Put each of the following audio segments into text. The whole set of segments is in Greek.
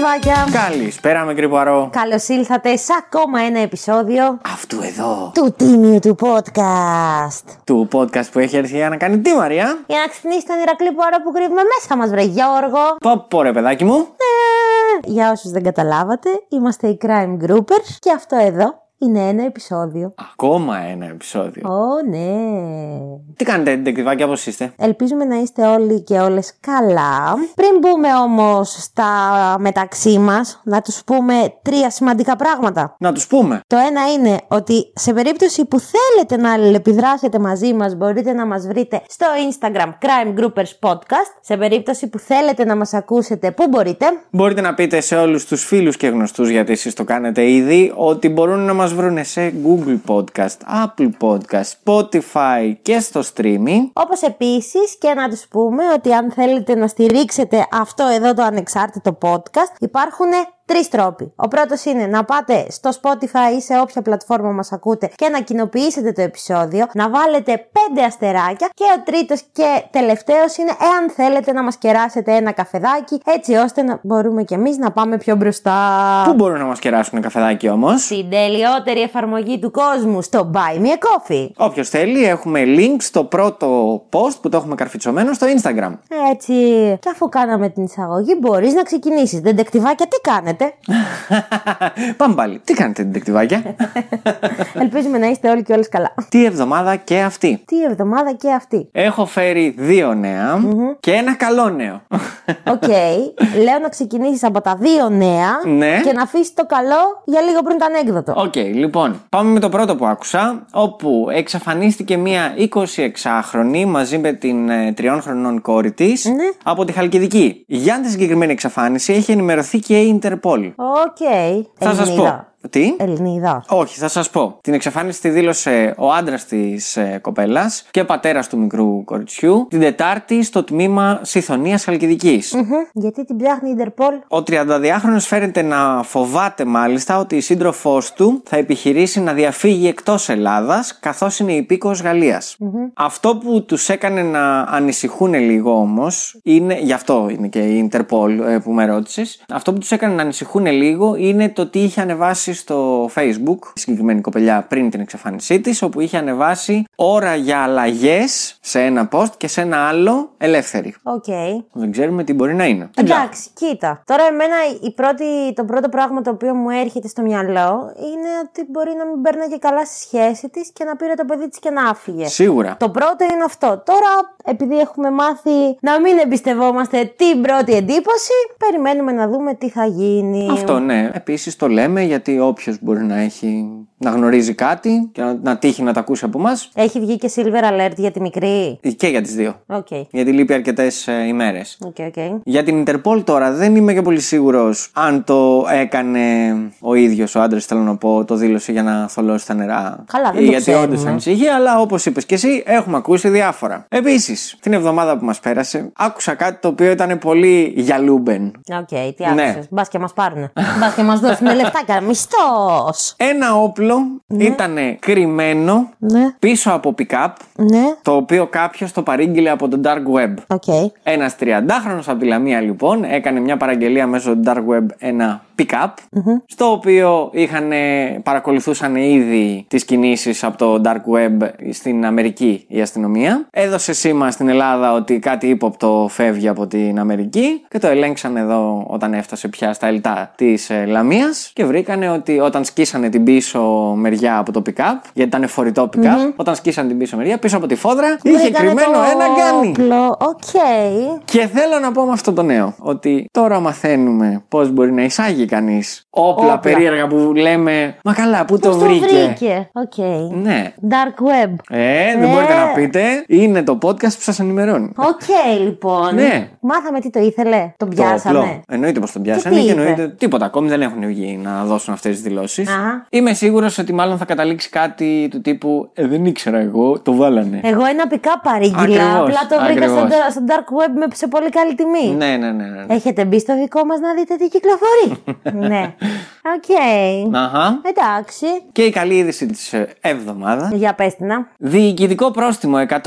Καλησπέρα, δεδεκτυβάκια. Καλησπέρα, μικρή Παρό. Καλώς ήλθατε σε ακόμα ένα επεισόδιο Αυτού εδώ. του τίμιου του podcast. Του podcast που έχει έρθει για να κάνει τι, Μαρία; Για να ξυπνήσει τον Ηρακλή Ποάρο που κρύβουμε μέσα μας, βρε Γιώργο. Πω, πω, ρε παιδάκι μου. Ε, για όσους δεν καταλάβατε, είμαστε οι Crime Groupers και αυτό εδώ είναι ένα επεισόδιο. Ακόμα ένα επεισόδιο. Ω, ναι. Τι κάνετε, ντεκτιβάκια, πώ είστε; Ελπίζουμε να είστε όλοι και όλες καλά. Πριν μπούμε όμως στα μεταξύ μας, να τους πούμε τρία σημαντικά πράγματα. Να τους πούμε. Το ένα είναι ότι σε περίπτωση που θέλετε να αλληλεπιδράσετε μαζί μας μπορείτε να μας βρείτε στο Instagram Crime Groupers Podcast. Σε περίπτωση που θέλετε να μας ακούσετε, πού μπορείτε; Μπορείτε να πείτε σε όλους τους φίλους και γνωστούς γιατί εσείς το κάνετε ήδη ότι μπορούν να μας βρουν σε Google Podcast, Apple Podcast, Spotify και στο streaming. Όπως επίσης και να τους πούμε ότι αν θέλετε να στηρίξετε αυτό εδώ το ανεξάρτητο podcast υπάρχουν τρεις τρόποι. Ο πρώτος είναι να πάτε στο Spotify ή σε όποια πλατφόρμα μας ακούτε και να κοινοποιήσετε το επεισόδιο, να βάλετε πέντε αστεράκια και ο τρίτος και τελευταίος είναι εάν θέλετε να μας κεράσετε ένα καφεδάκι έτσι ώστε να μπορούμε κι εμείς να πάμε πιο μπροστά. Πού μπορούν να μας κεράσουν καφεδάκι όμως; Στην τελειότερη εφαρμογή του κόσμου στο Buy Me a Coffee. Όποιος θέλει, έχουμε link στο πρώτο post που το έχουμε καρφιτσωμένο στο Instagram. Έτσι. Και αφού κάναμε την εισαγωγή, μπορείς να ξεκινήσεις. Ντετεκτιβάκια, τι κάνετε; Πάμε πάλι. Τι κάνετε, ντετεκτιβάκια. Ελπίζουμε να είστε όλοι και όλες καλά. Τι εβδομάδα και αυτή. Τι εβδομάδα και αυτή. Έχω φέρει δύο νέα και ένα καλό νέο. Οκ. Λέω να ξεκινήσεις από τα δύο νέα Ναι. και να αφήσεις το καλό για λίγο πριν το ανέκδοτο. Οκ, λοιπόν, πάμε με το πρώτο που άκουσα, όπου εξαφανίστηκε μία 26χρονη μαζί με την ε, τριών χρονών κόρη της Ναι. από τη Χαλκιδική. Για τη συγκεκριμένη εξαφάνιση έχει ενημερωθεί και η Ιντερπολ. Οκ. Θα σας πω. Τι; Ελληνίδα. Όχι, θα σας πω. Την εξαφάνιση τη δήλωσε ο άντρας της ε, κοπέλας και πατέρας του μικρού κοριτσιού την Τετάρτη στο τμήμα Σιθωνίας Χαλκιδικής. Μμμ. Γιατί την ψάχνει η Ιντερπόλ; Ο 32χρονος φαίνεται να φοβάται μάλιστα ότι η σύντροφός του θα επιχειρήσει να διαφύγει εκτός Ελλάδας, καθώς είναι υπήκοος Γαλλίας. Αυτό που τους έκανε να ανησυχούν λίγο όμως, είναι, γι' αυτό είναι και η Interpol ε, που με ρώτησες, αυτό που τους έκανε να ανησυχούν λίγο είναι το τι είχε ανεβάσει στο Facebook η συγκεκριμένη κοπελιά πριν την εξαφάνισή της, όπου είχε ανεβάσει ώρα για αλλαγές σε ένα post και σε ένα άλλο ελεύθερη. Οκ. Δεν ξέρουμε τι μπορεί να είναι. Δεν ξέρω. Εντάξει, κοίτα. Τώρα, εμένα η πρώτη, το πρώτο πράγμα το οποίο μου έρχεται στο μυαλό είναι ότι μπορεί να μην περνάει και καλά στη σχέση της και να πήρε το παιδί της και να έφυγε. Σίγουρα. Το πρώτο είναι αυτό. Τώρα, επειδή έχουμε μάθει να μην εμπιστευόμαστε την πρώτη εντύπωση, περιμένουμε να δούμε τι θα γίνει. Αυτό ναι. Επίσης το λέμε γιατί όποιος μπορεί να έχει να γνωρίζει κάτι και να, να τύχει να τα ακούσει από εμάς. Έχει βγει και silver alert για τη μικρή; Και για τις δύο. Οκ. Γιατί λείπει αρκετές ημέρες. OK, OK. Για την Interpol τώρα δεν είμαι και πολύ σίγουρος αν το έκανε ο ίδιος ο άντρας, θέλω να πω, το δήλωσε για να θολώσει τα νερά. Καλά, δεν Ή το Γιατί ξέρουμε. όντως ανησυχεί, αλλά όπως είπες και εσύ, έχουμε ακούσει διάφορα. Επίσης, την εβδομάδα που μας πέρασε, άκουσα κάτι το οποίο ήταν πολύ για λούμπεν. Οκ, τι Ναι. άκουσες. Μπας και μας πάρουνε. Μπας και μας δώσουν λεφτάκια. Μισθός. Ένα όπλο ήταν κρυμμένο Ναι, πίσω από pick-up, ναι. το οποίο κάποιος το παρήγγειλε από το Dark Web. OK. Ένας 30χρονος από τη Λαμία, λοιπόν, έκανε μια παραγγελία μέσω του Dark Web ένα pick-up, στο οποίο είχαν, παρακολουθούσαν ήδη τις κινήσεις από το Dark Web στην Αμερική η αστυνομία. Έδωσε σήμα στην Ελλάδα ότι κάτι ύποπτο φεύγει από την Αμερική και το ελέγξαν εδώ όταν έφτασε πια στα ΕΛΤΑ της Λαμίας και βρήκανε ότι όταν σκίσανε την πίσω μεριά από το pick-up, γιατί ήταν φορητό pick-up, όταν σκίσανε την πίσω μεριά, πίσω από τη φόδρα είχε Βρήκανε κρυμμένο το ένα γκάνι. όπλο. Οκ. Και θέλω να πω με αυτό το νέο ότι τώρα μαθαίνουμε πώς μπορεί να εισάγει κανείς. Όπλα, Όπλα. περίεργα που λέμε. Μα καλά, πού το Πώς το βρήκε; βρήκε; Οκ. Ναι. Dark web. Ε, δεν Ε. μπορείτε να πείτε. Είναι το podcast που σας ενημερώνει. Οκ, λοιπόν. Ναι. Μάθαμε τι το ήθελε. Τον πιάσαμε. Το όπλο. Εννοείται πως τον πιάσανε τι και, είπε; εννοείται τίποτα. Ακόμη δεν έχουν βγει να δώσουν αυτές τις δηλώσεις. Αχα. Είμαι σίγουρος ότι μάλλον θα καταλήξει κάτι του τύπου Ε, δεν ήξερα εγώ, το βάλανε. Εγώ ένα πικάπ παρήγγειλα. Ακριβώς, Απλά το βρήκα στο, ακριβώς. στο dark web με σε πολύ καλή τιμή. Ναι, ναι, ναι. ναι. Έχετε μπει στο δικό μας να δείτε τι κυκλοφορεί. ναι. Οκ. Αχα. Εντάξει. Και η καλή είδηση της εβδομάδας. Για πες την, να. Διοικητικό πρόστιμο 120.000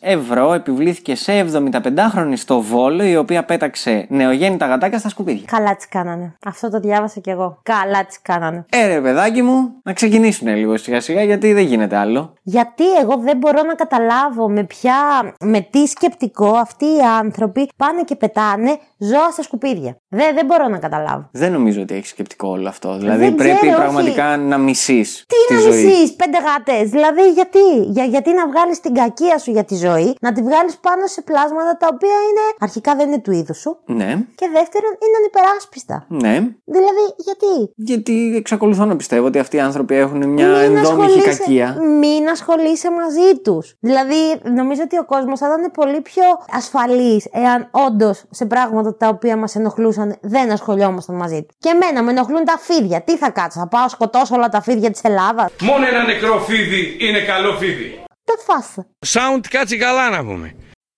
ευρώ επιβλήθηκε σε 75χρονη στο Βόλο, η οποία πέταξε νεογέννητα γατάκια στα σκουπίδια. Καλά τις κάνανε. Αυτό το διάβασα κι εγώ. Καλά τις κάνανε. Ε, ρε παιδάκι μου, να ξεκινήσουν λίγο σιγά σιγά γιατί δεν γίνεται άλλο. Γιατί εγώ δεν μπορώ να καταλάβω με ποια, με τι σκεπτικό αυτοί οι άνθρωποι πάνε και πετάνε ζώα στα σκουπίδια. Δεν, δεν μπορώ να καταλάβω. Δεν νομίζω ότι έχεις σκεπτικό όλο αυτό. Δηλαδή Δεν πρέπει ξέρω, όχι. πραγματικά να μισείς Τι τη να ζωή. μισείς, πέντε γάτες. Δηλαδή, γιατί, για, γιατί να βγάλεις την κακία σου για τη ζωή, να τη βγάλεις πάνω σε πλάσματα τα οποία είναι αρχικά δεν είναι του είδους σου Ναι, και δεύτερον είναι ανυπεράσπιστα. ναι. Δηλαδή, γιατί; Γιατί εξακολουθώ να πιστεύω ότι αυτοί οι άνθρωποι έχουν μια Μην ενδόμηχη ασχολείσαι- κακία. Μην ασχολείσαι μαζί τους. Δηλαδή, νομίζω ότι ο κόσμος θα ήταν πολύ πιο ασφαλής εάν όντως σε πράγματα τα οποία μας ενοχλούσαν δεν ασχολιόμασταν μαζί του. Και εμένα με ενοχλούν τα φίδια. Τι θα κάτσω, θα πάω σκοτώσω όλα τα φίδια της Ελλάδας; Μόνο ένα νεκρό φίδι είναι καλό φίδι. Δεν φάσε. Sound κάτσει καλά να πούμε.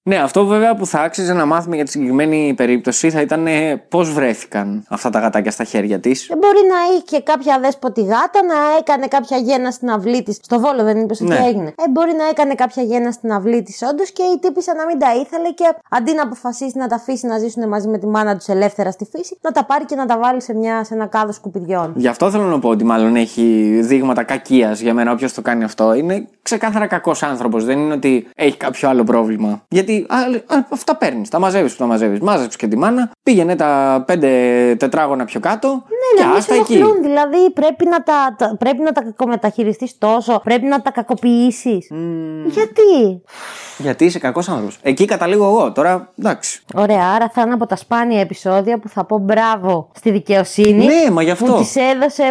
Ναι, αυτό βέβαια που θα άξιζε να μάθουμε για τη συγκεκριμένη περίπτωση θα ήταν πώς βρέθηκαν αυτά τα γατάκια στα χέρια της. Δεν μπορεί να είχε κάποια δέσποτη γάτα να έκανε κάποια γένα στην αυλή της. Στο βόλο δεν είπες ότι Ναι. έγινε. Ε, μπορεί να έκανε κάποια γένα στην αυλή της όντως και η τύπησα να μην τα ήθελε και αντί να αποφασίσει να τα αφήσει να ζήσουν μαζί με τη μάνα τους ελεύθερα στη φύση, να τα πάρει και να τα βάλει σε, μια, σε ένα κάδο σκουπιδιών. Γι' αυτό θέλω να πω ότι μάλλον έχει δείγματα κακίας για μένα. Όποιος το κάνει αυτό είναι ξεκάθαρα κακός άνθρωπος. Δεν είναι ότι έχει κάποιο άλλο πρόβλημα. Γιατί α, α, αυτά παίρνεις. Τα μαζεύεις που τα μαζεύεις. Μάζεψες και τη μάνα, πήγαινε τα πέντε τετράγωνα πιο κάτω. Ναι, και να μην άστα σε εκεί. ενοχλούν. Δηλαδή πρέπει να τα, τα- πρέπει να τα κακομεταχειριστείς τόσο, πρέπει να τα κακοποιήσεις. Γιατί; Γιατί είσαι κακός άνθρωπος. Εκεί καταλήγω εγώ. Τώρα εντάξει. Ωραία, άρα θα είναι από τα σπάνια επεισόδια που θα πω μπράβο στη δικαιοσύνη. Ναι, μα γι' αυτό. Που της έδωσε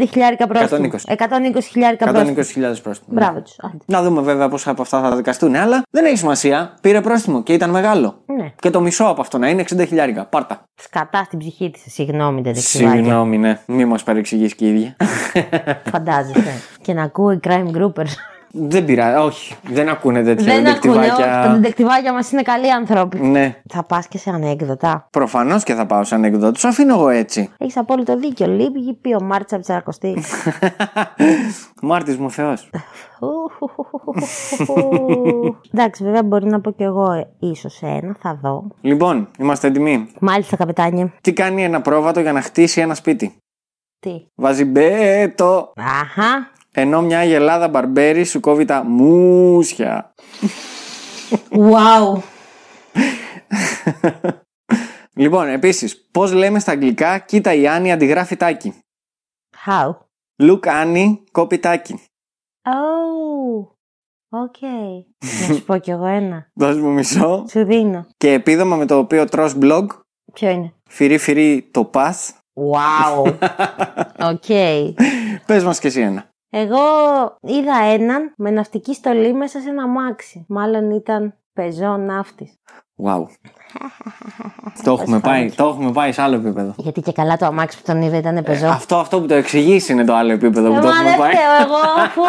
75 χιλιάρικα πρόστιμο. 120. 120 χιλιάρικα 120.000 πρόστιμο. πρόστιμο. Μπράβο τους. Να δούμε βέβαια πόσα από αυτά θα δικαστούν. Αλλά δεν έχει σημασία. Πήρε πρόστιμο και ήταν μεγάλο. Ναι. Και το μισό από αυτό να είναι 60 χιλιάρικα. Πάρτα. Σκατά στην ψυχή της. Συγγνώμη, δεν τεξιδάκια. Συγγνώμη, ναι. Μη μας παρεξηγήσει και η ίδια. Φαντάζεσαι. και να ακούει crime groupers. Δεν πειράζει. Όχι. Δεν ακούνε τέτοια δεν ακούνε. όχι, Τα δεντεκτιβάκια. δεντεκτιβάκια μας είναι καλοί άνθρωποι. Ναι. Θα πας και σε ανέκδοτα. Προφανώς και θα πάω σαν ανεκδότου. Αφήνω εγώ έτσι. Έχεις απόλυτο δίκιο. Λείπει πει ο Μάρτσα από Τσαρακοστή. Μάρτης μου Θεός. Εντάξει, βέβαια μπορεί να πω κι εγώ ίσως ένα, θα δω. λοιπόν, είμαστε έτοιμοι. Μάλιστα, καπετάνιε. Τι κάνει ένα πρόβατο για να χτίσει ένα σπίτι; Τι; Βάζει μπέτο. Αχα. Ενώ μια γελάδα μπαρμπέρι σου κόβει τα μουσια. Wow. Λοιπόν, επίσης, πώς λέμε στα αγγλικά, κοίτα η Άννη αντιγράφει τάκι. How? Look Annie, copy τάκι. Oh. Οκ. Να σου πω κι εγώ ένα. Δώσ' μου μισό. Σου δίνω. Και επίδομα με το οποίο τρως blog. Ποιο είναι; Φυρί φυρί το path. Wow. Οκ. Πες μας και εσύ ένα. Εγώ είδα έναν με ναυτική στολή μέσα σε ένα μάξι. Μάλλον ήταν πεζό ναύτης. Wow. το, έχουμε πάει, το έχουμε πάει σε άλλο επίπεδο. Γιατί και καλά το αμάξι που τον είδα ήταν πεζό. Αυτό, αυτό που το εξηγήσει είναι το άλλο επίπεδο που Ε, το Μα έχουμε δεν πάει. φταίω εγώ αφού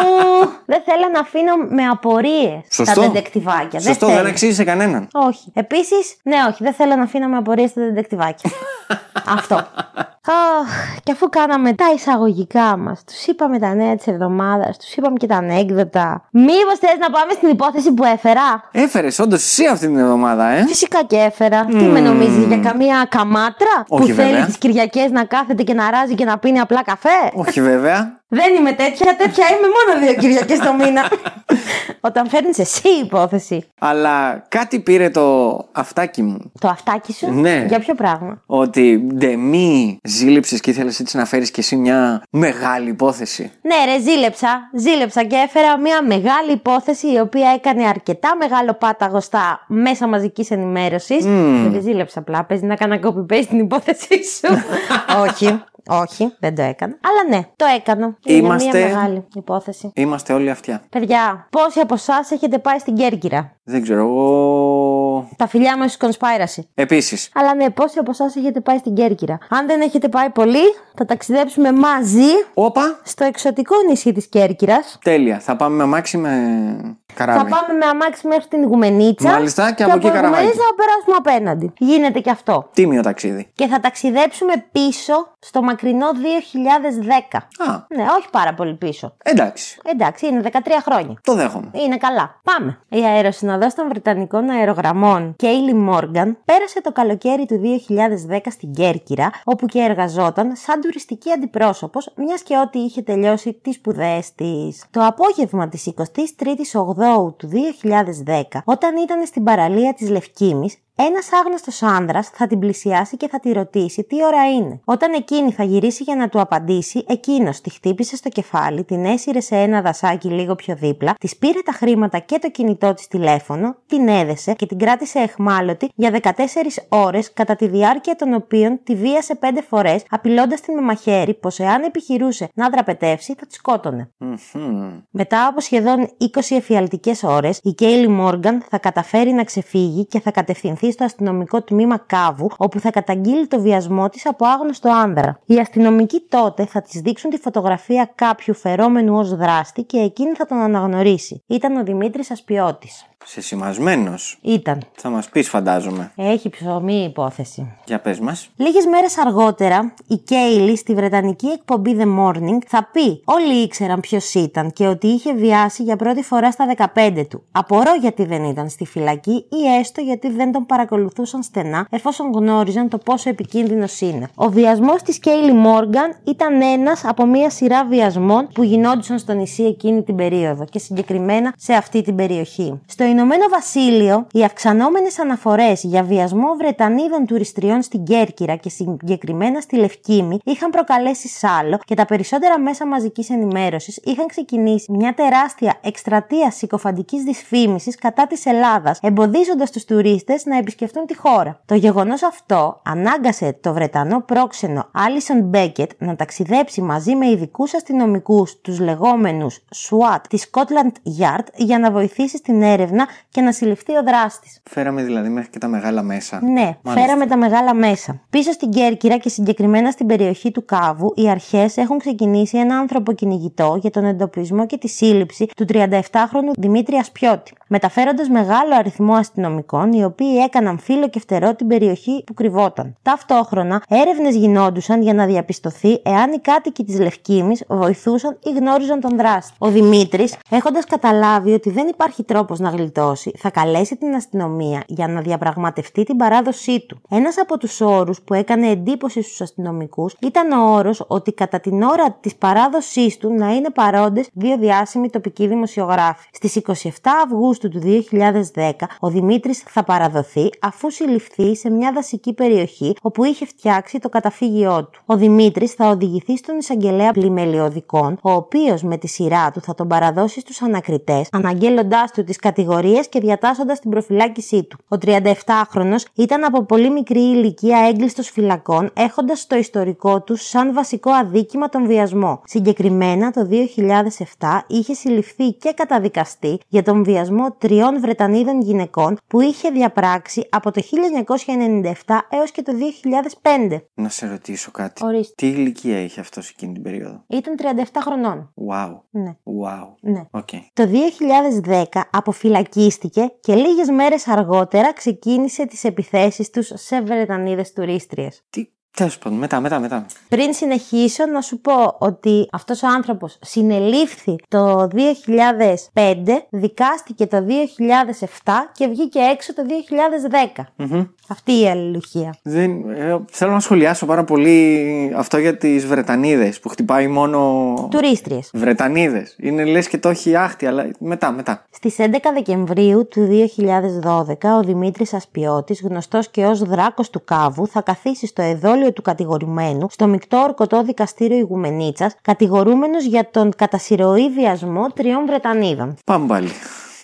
δεν θέλω να αφήνω με απορίες τα Σωστό. δεντεκτιβάκια. Σωστό, δεν δεν θέλω. αξίζει σε κανέναν. Όχι. Επίσης, ναι, όχι, δεν θέλω να αφήνω με απορίες τα δεντεκτιβάκια. Αυτό. Αχ, και αφού κάναμε τα εισαγωγικά μας, τους είπαμε τα νέα της εβδομάδας, τους είπαμε και τα ανέκδοτα. Μήπως θες να πάμε στην υπόθεση που έφερα; Έφερες όντως εσύ αυτή την εβδομάδα, ε; Φυσικά και έφερα. Τι με νομίζεις, για καμία καμάτρα Όχι, που θέλεις βέβαια. τις Κυριακές να κάθεται και να ράζει και να πίνει απλά καφέ; Όχι βέβαια. Δεν είμαι τέτοια, τέτοια είμαι μόνο δύο Κυριακές το μήνα. Όταν φέρνεις εσύ υπόθεση. Αλλά κάτι πήρε το αυτάκι μου. Το αυτάκι σου; Ναι. Για ποιο πράγμα; Ότι ντεμή ζήλεψες και ήθελες έτσι να φέρεις κι εσύ μια μεγάλη υπόθεση. Ναι, ρε, ζήλεψα. Ζήλεψα και έφερα μια μεγάλη υπόθεση η οποία έκανε αρκετά μεγάλο πάταγο στα μέσα μαζικής ενημέρωσης. Δεν ζήλεψα απλά. Παίζει να κάνω copy-paste την υπόθεσή σου. Όχι. Όχι, δεν το έκανα. Αλλά ναι, το έκανα. Είναι Είμαστε- μια μεγάλη υπόθεση. Είμαστε όλοι αυτιά. Παιδιά, πόσοι από εσάς έχετε πάει στην Κέρκυρα; Δεν ξέρω, εγώ. Τα φιλιά μου στο Conspiracy. Επίσης. Αλλά ναι, πόσοι από εσάς έχετε πάει στην Κέρκυρα; Αν δεν έχετε πάει πολύ, θα ταξιδέψουμε μαζί Όπα, στο εξωτικό νησί της Κέρκυρας. τέλεια. Θα πάμε με αμάξι με καράβι. Θα πάμε με αμάξι μέχρι την Ιγουμενίτσα. Μάλιστα, και από εκεί καραβάκι. Ιγουμενίτσα θα περάσουμε απέναντι. Γίνεται και αυτό. Τίμιο ταξίδι. Και θα ταξιδέψουμε πίσω στο μακρινό 2010. Α, Ναι, όχι πάρα πολύ πίσω. εντάξει. Εντάξει, είναι 13 χρόνια. Το δέχομαι. Είναι καλά. Πάμε. Η αεροσυνοδός των Βρετανικών αερογραμμών, Κέιλι Μόργαν, πέρασε το καλοκαίρι του 2010 στην Κέρκυρα, όπου και εργαζόταν σαν τουριστική αντιπρόσωπος, μιας και ό,τι είχε τελειώσει τις σπουδέ της. Το απόγευμα της 23η Οκτώου του 2010, όταν ήταν στην παραλία της Λευκήμης, ένας άγνωστος άνδρας θα την πλησιάσει και θα τη ρωτήσει τι ώρα είναι. Όταν εκείνη θα γυρίσει για να του απαντήσει, εκείνος τη χτύπησε στο κεφάλι, την έσυρε σε ένα δασάκι λίγο πιο δίπλα, της πήρε τα χρήματα και το κινητό της τηλέφωνο, την έδεσε και την κράτησε εχμάλωτη για 14 ώρες, κατά τη διάρκεια των οποίων τη βίασε 5 φορές, απειλώντας την με μαχαίρι πως εάν επιχειρούσε να δραπετεύσει θα τη σκότωνε. Μμμ. Μετά από σχεδόν 20 εφιαλτικές ώρες, η Κέιλι Μόργαν θα καταφέρει να ξεφύγει και θα κατευθυνθεί στο αστυνομικό τμήμα Κάβου, όπου θα καταγγείλει το βιασμό της από άγνωστο άνδρα. Οι αστυνομικοί τότε θα της δείξουν τη φωτογραφία κάποιου φερόμενου ως δράστη και εκείνη θα τον αναγνωρίσει. Ήταν ο Δημήτρης Ασπιώτης. Σεσημασμένο. Ήταν. Θα μας πεις, φαντάζομαι. Έχει ψωμί η υπόθεση. Για πες μας. Λίγες μέρες αργότερα, η Κέιλι στη βρετανική εκπομπή The Morning θα πει όλοι ήξεραν ποιος ήταν και ότι είχε βιάσει για πρώτη φορά στα 15 του. Απορώ γιατί δεν ήταν στη φυλακή ή έστω γιατί δεν τον παρακολουθούσαν στενά εφόσον γνώριζαν το πόσο επικίνδυνος είναι. Ο βιασμός της Κέιλι Μόργαν ήταν ένας από μια σειρά βιασμών που γινόντουσαν στο νησί εκείνη την περίοδο και συγκεκριμένα σε αυτή την περιοχή. Στο Ηνωμένο Βασίλειο, οι αυξανόμενες αναφορές για βιασμό Βρετανίδων τουριστριών στην Κέρκυρα και συγκεκριμένα στη Λευκήμη είχαν προκαλέσει σάλο και τα περισσότερα μέσα μαζικής ενημέρωσης είχαν ξεκινήσει μια τεράστια εκστρατεία συκοφαντικής δυσφήμισης κατά της Ελλάδας, εμποδίζοντας τους τουρίστες να επισκεφτούν τη χώρα. Το γεγονός αυτό ανάγκασε το Βρετανό πρόξενο Άλισον Μπέκετ να ταξιδέψει μαζί με ειδικούς αστυνομικούς, τους λεγόμενους SWAT τη Scotland Yard, για να βοηθήσει στην έρευνα και να συλληφθεί ο δράστης. Φέραμε δηλαδή μέχρι και τα μεγάλα μέσα. Ναι, Μάλιστα. φέραμε τα μεγάλα μέσα. Πίσω στην Κέρκυρα και συγκεκριμένα στην περιοχή του Κάβου, οι αρχές έχουν ξεκινήσει ένα ανθρωποκυνηγητό για τον εντοπισμό και τη σύλληψη του 37χρονου Δημήτρη Ασπιώτη, μεταφέροντας μεγάλο αριθμό αστυνομικών, οι οποίοι έκαναν φύλλο και φτερό την περιοχή που κρυβόταν. Ταυτόχρονα, έρευνες γινόντουσαν για να διαπιστωθεί εάν οι κάτοικοι της Λευκήμης βοηθούσαν ή γνώριζαν τον δράστη. Ο Δημήτρης, έχοντας καταλάβει ότι δεν υπάρχει τρόπος να γλιτώσει, θα καλέσει την αστυνομία για να διαπραγματευτεί την παράδοσή του. Ένας από τους όρους που έκανε εντύπωση στους αστυνομικούς ήταν ο όρος ότι κατά την ώρα της παράδοσής του να είναι παρόντες δύο διάσημοι τοπικοί δημοσιογράφοι. Στις 27 Αυγούστου του 2010, ο Δημήτρης θα παραδοθεί αφού συλληφθεί σε μια δασική περιοχή όπου είχε φτιάξει το καταφύγιό του. Ο Δημήτρης θα οδηγηθεί στον εισαγγελέα πλημελιωδικών, ο οποίος με τη σειρά του θα τον παραδώσει στους ανακριτές, αναγγέλλοντάς του τις κατηγορίες και διατάσσοντας την προφυλάκησή του. Ο 37χρονο ήταν από πολύ μικρή ηλικία έγκλειστος φυλακών, έχοντας στο ιστορικό του σαν βασικό αδίκημα τον βιασμό. Συγκεκριμένα το 2007 είχε συλληφθεί και καταδικαστεί για τον βιασμό τριών Βρετανίδων γυναικών που είχε διαπράξει από το 1997 έως και το 2005. Να σε ρωτήσω κάτι. Ορίστε. Τι ηλικία είχε αυτός εκείνη την περίοδο; Ήταν 37 χρονών. Wow. Ναι. Wow. Ναι. Οκ. Το 2010 αποφυλακίστηκε και λίγες μέρες αργότερα ξεκίνησε τις επιθέσεις του σε Βρετανίδες τουρίστριες. Τι Τέλος πάντων, μετά, μετά, μετά. Πριν συνεχίσω να σου πω ότι αυτός ο άνθρωπος συνελήφθη το 2005, δικάστηκε το 2007 και βγήκε έξω το 2010. Αυτή η αλληλουχία. Δεν, ε, θέλω να σχολιάσω πάρα πολύ αυτό για τις Βρετανίδες που χτυπάει μόνο. Τουρίστριες. Βρετανίδες. Είναι λες και το έχει άχτη, αλλά μετά, μετά. Στις 11 Δεκεμβρίου του 2012, ο Δημήτρης Ασπιώτης, γνωστός και ως δράκος του Κάβου, θα καθίσει στο εδόλιο του κατηγορουμένου στο μεικτό ορκωτό δικαστήριο Ιγουμενίτσας, κατηγορούμενος για τον κατασυρωή βιασμό τριών Βρετανίδων. Πάμε πάλι.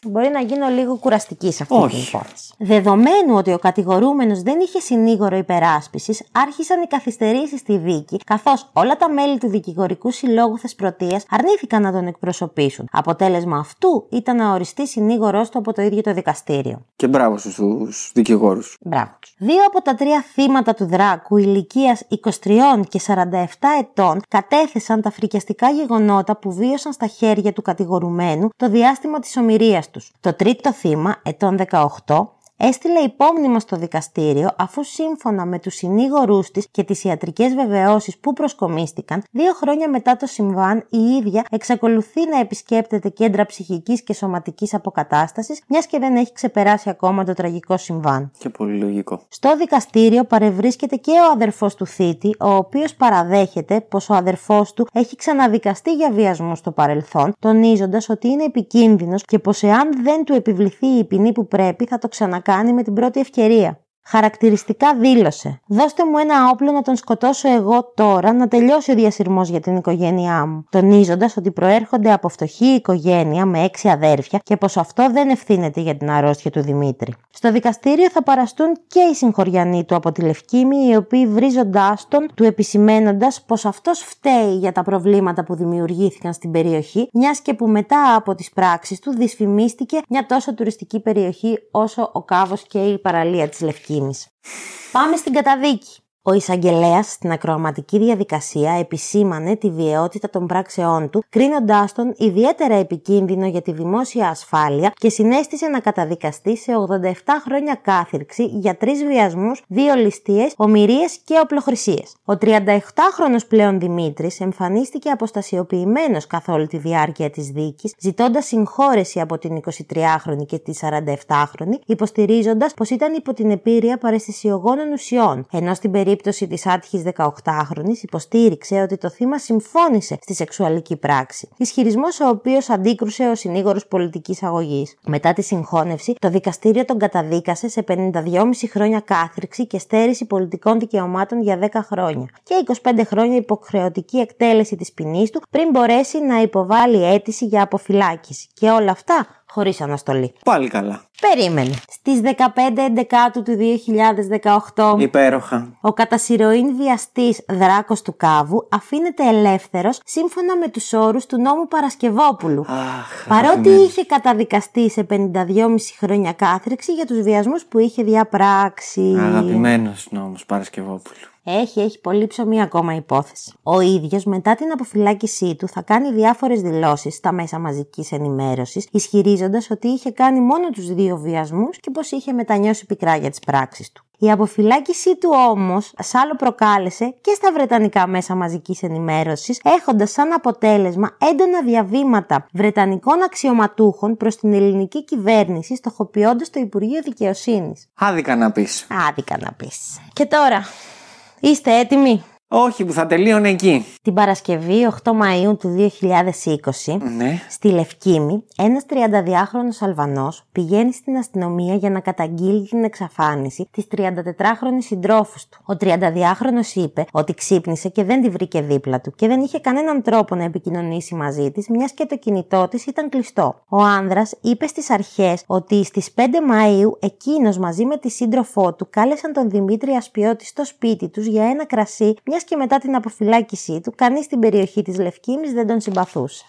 Μπορεί να γίνω λίγο κουραστική σε αυτή Όχι. την υπόθεση. Δεδομένου ότι ο κατηγορούμενος δεν είχε συνήγορο υπεράσπισης, άρχισαν οι καθυστερήσεις στη δίκη, καθώς όλα τα μέλη του δικηγορικού συλλόγου Θεσπρωτείας αρνήθηκαν να τον εκπροσωπήσουν. Αποτέλεσμα αυτού ήταν να οριστεί συνήγορός του από το ίδιο το δικαστήριο. Και μπράβο στους δικηγόρους. Μπράβο. τους. Δύο από τα τρία θύματα του δράκου ηλικίας 23 και 47 ετών κατέθεσαν τα φρικιαστικά γεγονότα που βίωσαν στα χέρια του κατηγορουμένου το διάστημα της ομοιρίας τους. Το τρίτο θύμα, ετών 18, έστειλε υπόμνημα στο δικαστήριο αφού σύμφωνα με τους συνήγορούς της και τις ιατρικές βεβαιώσεις που προσκομίστηκαν, δύο χρόνια μετά το συμβάν η ίδια εξακολουθεί να επισκέπτεται κέντρα ψυχικής και σωματικής αποκατάστασης μιας και δεν έχει ξεπεράσει ακόμα το τραγικό συμβάν. Και πολύ λογικό. Στο δικαστήριο παρευρίσκεται και ο αδερφός του θήτη, ο οποίος παραδέχεται πως ο αδερφός του έχει ξαναδικαστεί για βιασμό στο παρελθόν, τονίζοντας ότι είναι επικίνδυνος και πως εάν δεν του επιβληθεί η ποινή που πρέπει θα το ξανακάνει με την πρώτη ευκαιρία. Χαρακτηριστικά δήλωσε: Δώστε μου ένα όπλο να τον σκοτώσω εγώ τώρα, να τελειώσει ο διασυρμός για την οικογένειά μου. Τονίζοντας ότι προέρχονται από φτωχή οικογένεια με έξι αδέρφια και πως αυτό δεν ευθύνεται για την αρρώστια του Δημήτρη. Στο δικαστήριο θα παραστούν και οι συγχωριανοί του από τη Λευκήμη, οι οποίοι βρίζοντάς τον, του επισημένοντας πως αυτός φταίει για τα προβλήματα που δημιουργήθηκαν στην περιοχή, μιας και που μετά από τις πράξεις του δυσφημίστηκε μια τόσο τουριστική περιοχή όσο ο Κάβος και η παραλία της Λευκήμη. Πάμε στην καταδίκη. Ο εισαγγελέας στην ακροαματική διαδικασία επισήμανε τη βιαιότητα των πράξεών του, κρίνοντάς τον ιδιαίτερα επικίνδυνο για τη δημόσια ασφάλεια και συνέστησε να καταδικαστεί σε 87 χρόνια κάθυρξη για τρεις βιασμούς, δύο ληστείες, ομοιρίες και οπλοχρησίες. Ο 37χρονο πλέον Δημήτρης εμφανίστηκε αποστασιοποιημένος καθ' όλη τη διάρκεια της δίκης, ζητώντας συγχώρεση από την 23χρονη και τη 47χρονη, υποστηρίζοντας πως ήταν υπό την επίρρεια παρεστησιογόνων ουσιών, ενώ στην περίπτωση της άτυχης 18χρονη υποστήριξε ότι το θύμα συμφώνησε στη σεξουαλική πράξη. Ισχυρισμός ο οποίος αντίκρουσε ο συνήγορος πολιτικής αγωγής. Μετά τη συγχώνευση, το δικαστήριο τον καταδίκασε σε 52,5 χρόνια κάθριξη και στέρηση πολιτικών δικαιωμάτων για 10 χρόνια και 25 χρόνια υποχρεωτική εκτέλεση της ποινής του πριν μπορέσει να υποβάλει αίτηση για αποφυλάκηση. Και όλα αυτά χωρίς αναστολή. Πάλι καλά. Περίμενε. Στις 15 Εντεκάτου του 2018, Υπέροχα. ο κατασυρωήν βιαστής Δράκος του Κάβου αφήνεται ελεύθερος σύμφωνα με τους όρους του νόμου Παρασκευόπουλου. Αχ, Παρότι αγαπημένη. είχε καταδικαστεί σε 52,5 χρόνια κάθριξη για τους βιασμούς που είχε διαπράξει. Αγαπημένος νόμος Παρασκευόπουλου. Έχει, έχει πολύ ψωμί ακόμα η υπόθεση. Ο ίδιος μετά την αποφυλάκησή του θα κάνει διάφορες δηλώσεις στα μέσα μαζικής ενημέρωσης, ισχυρίζοντας ότι είχε κάνει μόνο τους δύο βιασμούς και πως είχε μετανιώσει πικρά για τις πράξεις του. Η αποφυλάκησή του όμως άλλο προκάλεσε και στα βρετανικά μέσα μαζικής ενημέρωσης, έχοντας σαν αποτέλεσμα έντονα διαβήματα βρετανικών αξιωματούχων προς την ελληνική κυβέρνηση, στοχοποιώντας το Υπουργείο Δικαιοσύνης. Άδικα να πεις. Άδικα να πεις. Και τώρα, είστε έτοιμοι; Όχι, που θα τελείωνε εκεί. Την Παρασκευή 8 Μαΐου του 2020, Ναι. στη Λευκήμη, ένας 32χρονος Αλβανός πηγαίνει στην αστυνομία για να καταγγείλει την εξαφάνιση της 34χρονης συντρόφους του. Ο 32χρονος είπε ότι ξύπνησε και δεν τη βρήκε δίπλα του και δεν είχε κανέναν τρόπο να επικοινωνήσει μαζί της, μιας και το κινητό της ήταν κλειστό. Ο άνδρας είπε στις αρχές ότι στις 5 Μαΐου εκείνος μαζί με τη σύντροφό του κάλεσαν τον Δημήτρη Ασπιώτη στο σπίτι τους για ένα κρασί, μιας και μετά την αποφυλάκησή του, κανείς στην περιοχή της Λευκήμης δεν τον συμπαθούσε.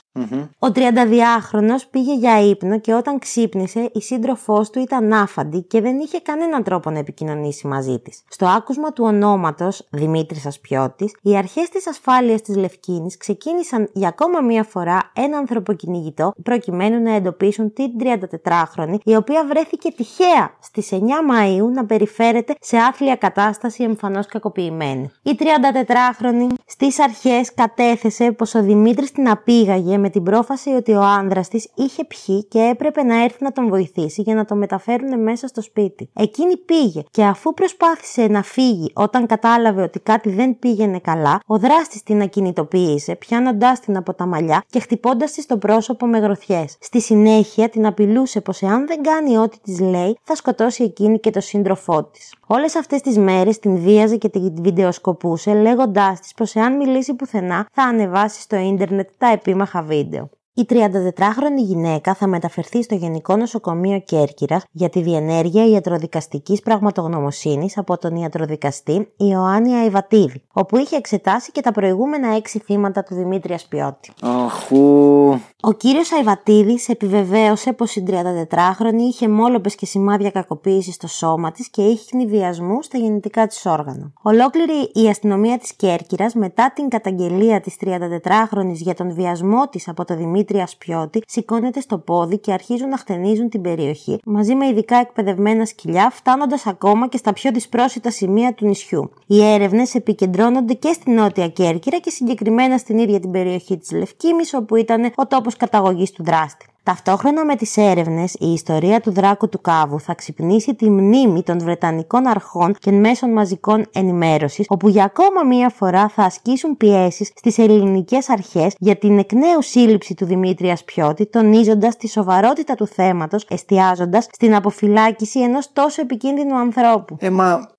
Ο 32χρονο πήγε για ύπνο και όταν ξύπνησε, η σύντροφός του ήταν άφαντη και δεν είχε κανέναν τρόπο να επικοινωνήσει μαζί της. Στο άκουσμα του ονόματος Δημήτρης Ασπιώτης, οι αρχές της ασφάλειας της Λευκίνη ξεκίνησαν για ακόμα μία φορά ένα ανθρωποκυνηγητό προκειμένου να εντοπίσουν την 34χρονη, η οποία βρέθηκε τυχαία στις 9 Μαου να περιφέρεται σε άθλια κατάσταση εμφανώς κακοποιημένη. Η 34χρονη στις αρχές κατέθεσε πως ο Δημήτρης την απήγαγε με την πρόφαση ότι ο άνδρας της είχε πιει και έπρεπε να έρθει να τον βοηθήσει για να το μεταφέρουν μέσα στο σπίτι. Εκείνη πήγε και αφού προσπάθησε να φύγει όταν κατάλαβε ότι κάτι δεν πήγαινε καλά, ο δράστη την ακινητοποίησε, πιάνοντάς την από τα μαλλιά και χτυπώντας της στο πρόσωπο με γροθιές. Στη συνέχεια την απειλούσε πως εάν δεν κάνει ό,τι της λέει, θα σκοτώσει εκείνη και το σύντροφό της. Όλες αυτές τις μέρες την βίαζε και την βιντεοσκοπούσε, λέγοντάς της πως εάν μιλήσει πουθενά θα ανεβάσει στο ίντερνετ τα επίμαχα βίντεο. Whedon. Η 34χρονη γυναίκα θα μεταφερθεί στο Γενικό Νοσοκομείο Κέρκυρας για τη διενέργεια ιατροδικαστικής πραγματογνωμοσύνης από τον ιατροδικαστή Ιωάννη Αϊβατίδη, όπου είχε εξετάσει και τα προηγούμενα έξι θύματα του Δημήτρη Ασπιώτη. Αχού. Ο κύριος Αϊβατίδης επιβεβαίωσε πως η 34χρονη είχε μόλοπες και σημάδια κακοποίησης στο σώμα της και είχε βιασμού στα γεννητικά της όργανα. Ολόκληρη η αστυνομία της Κέρκυρας, μετά την καταγγελία της 34χρονη για τον βιασμό της από τον Δημήτρη Ασπιώτη, σηκώνεται στο πόδι και αρχίζουν να χτενίζουν την περιοχή, μαζί με ειδικά εκπαιδευμένα σκυλιά, φτάνοντας ακόμα και στα πιο δυσπρόσιτα σημεία του νησιού. Οι έρευνες επικεντρώνονται και στην Νότια Κέρκυρα και συγκεκριμένα στην ίδια την περιοχή της Λευκήμης, όπου ήταν ο τόπος καταγωγής του δράστη. Ταυτόχρονα με τις έρευνες, η ιστορία του δράκου του κάβου θα ξυπνήσει τη μνήμη των Βρετανικών αρχών και μέσων μαζικών ενημέρωσης, όπου για ακόμα μία φορά θα ασκήσουν πιέσεις στις ελληνικές αρχές για την εκ νέου σύλληψη του Δημήτρη Ασπιώτη, τονίζοντας τη σοβαρότητα του θέματος, εστιάζοντας στην αποφυλάκηση ενός τόσο επικίνδυνου ανθρώπου. Ε, μα.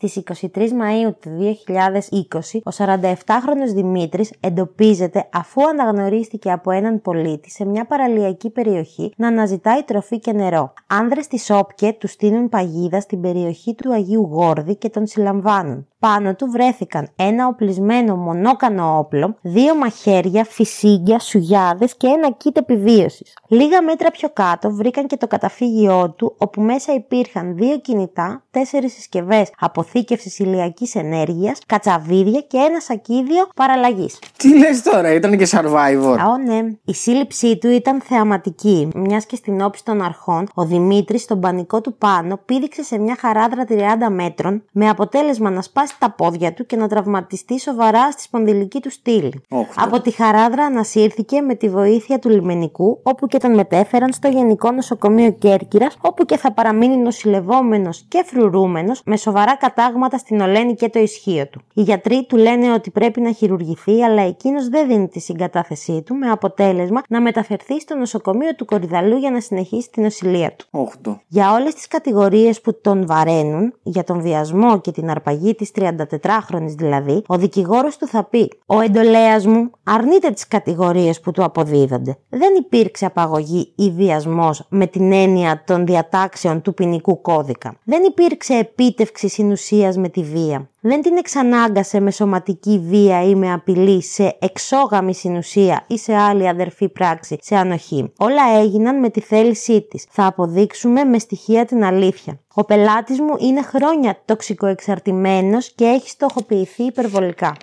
Στις 23 Μαΐου του 2020, ο 47χρονος Δημήτρης εντοπίζεται αφού αναγνωρίστηκε από έναν πολίτη σε μια παραλιακή περιοχή να αναζητάει τροφή και νερό. Άνδρες της Όπκε τους στείλουν παγίδα στην περιοχή του Αγίου Γόρδη και τον συλλαμβάνουν. Πάνω του βρέθηκαν ένα οπλισμένο μονόκανο όπλο, δύο μαχαίρια, φυσίγγια, σουγιάδες και ένα κίτ επιβίωσης. Λίγα μέτρα πιο κάτω βρήκαν και το καταφύγιό του, όπου μέσα υπήρχαν δύο κινητά, τέσσερις συσκευές αποθήκευσης ηλιακής ενέργειας, κατσαβίδια και ένα σακίδιο παραλλαγής. Τι λες τώρα, ήταν και survivor. Α, ναι. Η σύλληψή του ήταν θεαματική, μιας και στην όψη των αρχών, ο Δημήτρης στον πανικό του πάνω πήδηξε σε μια χαράδρα 30 μέτρων, με αποτέλεσμα να σπάσει τα πόδια του και να τραυματιστεί σοβαρά στη σπονδυλική του στήλη. Όχ, Από τη χαράδρα ανασύρθηκε με τη βοήθεια του λιμενικού, όπου και τον μετέφεραν στο Γενικό Νοσοκομείο Κέρκυρας, όπου και θα παραμείνει νοσηλευόμενος και φρουρούμενος με σοβαρά κατάγματα στην Ολένη και το ισχύο του. Οι γιατροί του λένε ότι πρέπει να χειρουργηθεί, αλλά εκείνος δεν δίνει τη συγκατάθεσή του, με αποτέλεσμα να μεταφερθεί στο νοσοκομείο του Κορυδαλού για να συνεχίσει την νοσηλεία του. Όχτο. Για όλες τις κατηγορίες που τον βαραίνουν, για τον βιασμό και την αρπαγή της 34χρονης δηλαδή, ο δικηγόρος του θα πει «Ο εντολέας μου αρνείται τις κατηγορίες που του αποδίδονται. Δεν υπήρξε απαγωγή ή βιασμός με την έννοια των διατάξεων του ποινικού κώδικα. Δεν υπήρξε επίτευξη συνουσίας με τη βία. Δεν την εξανάγκασε με σωματική βία ή με απειλή σε εξόγαμη συνουσία ή σε άλλη αδερφή πράξη, σε ανοχή. Όλα έγιναν με τη θέλησή της. Θα αποδείξουμε με στοιχεία την αλήθεια. Ο πελάτης μου είναι χρόνια τοξικοεξαρτημένος και έχει στοχοποιηθεί υπερβολικά.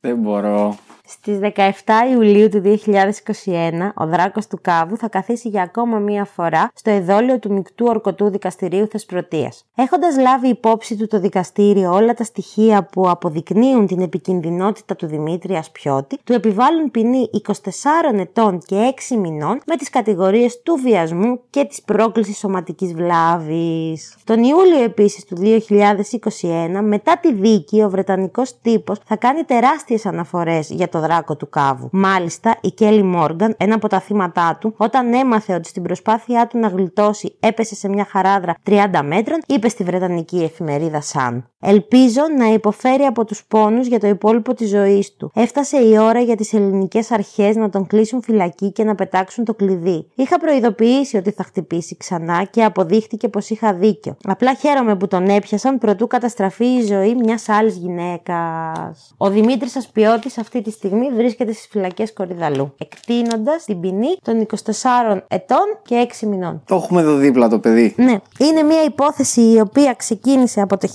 Δεν μπορώ. Στις 17 Ιουλίου του 2021, ο δράκος του Κάβου θα καθίσει για ακόμα μία φορά στο εδόλιο του Μικτού Ορκωτού Δικαστηρίου Θεσπρωτείας. Έχοντας λάβει υπόψη του το δικαστήριο όλα τα στοιχεία που αποδεικνύουν την επικινδυνότητα του Δημήτρη Ασπιώτη, του επιβάλλουν ποινή 24 ετών και 6 μηνών με τις κατηγορίες του βιασμού και της πρόκλησης σωματικής βλάβης. Τον Ιούλιο επίσης του 2021, μετά τη δίκη, ο Βρετανικός τύπος θα κάνει τεράστιες αναφορές για το δράκο του κάβου. Μάλιστα, η Κέλλη Μόργαν, ένα από τα θύματά του, όταν έμαθε ότι στην προσπάθειά του να γλιτώσει έπεσε σε μια χαράδρα 30 μέτρων, είπε στη βρετανική εφημερίδα Sun. Ελπίζω να υποφέρει από τους πόνους για το υπόλοιπο της ζωής του. Έφτασε η ώρα για τις ελληνικές αρχές να τον κλείσουν φυλακή και να πετάξουν το κλειδί. Είχα προειδοποιήσει ότι θα χτυπήσει ξανά και αποδείχτηκε πως είχα δίκιο. Απλά χαίρομαι που τον έπιασαν προτού καταστραφεί η ζωή μιας άλλης γυναίκας. Ο Δημήτρης Ασπιώτης αυτή τη στιγμή στιγμή βρίσκεται στις φυλακές Κορυδαλού, εκτείνοντας την ποινή των 24 ετών και 6 μηνών. Το έχουμε εδώ δίπλα το παιδί. Ναι, είναι μια υπόθεση η οποία ξεκίνησε από το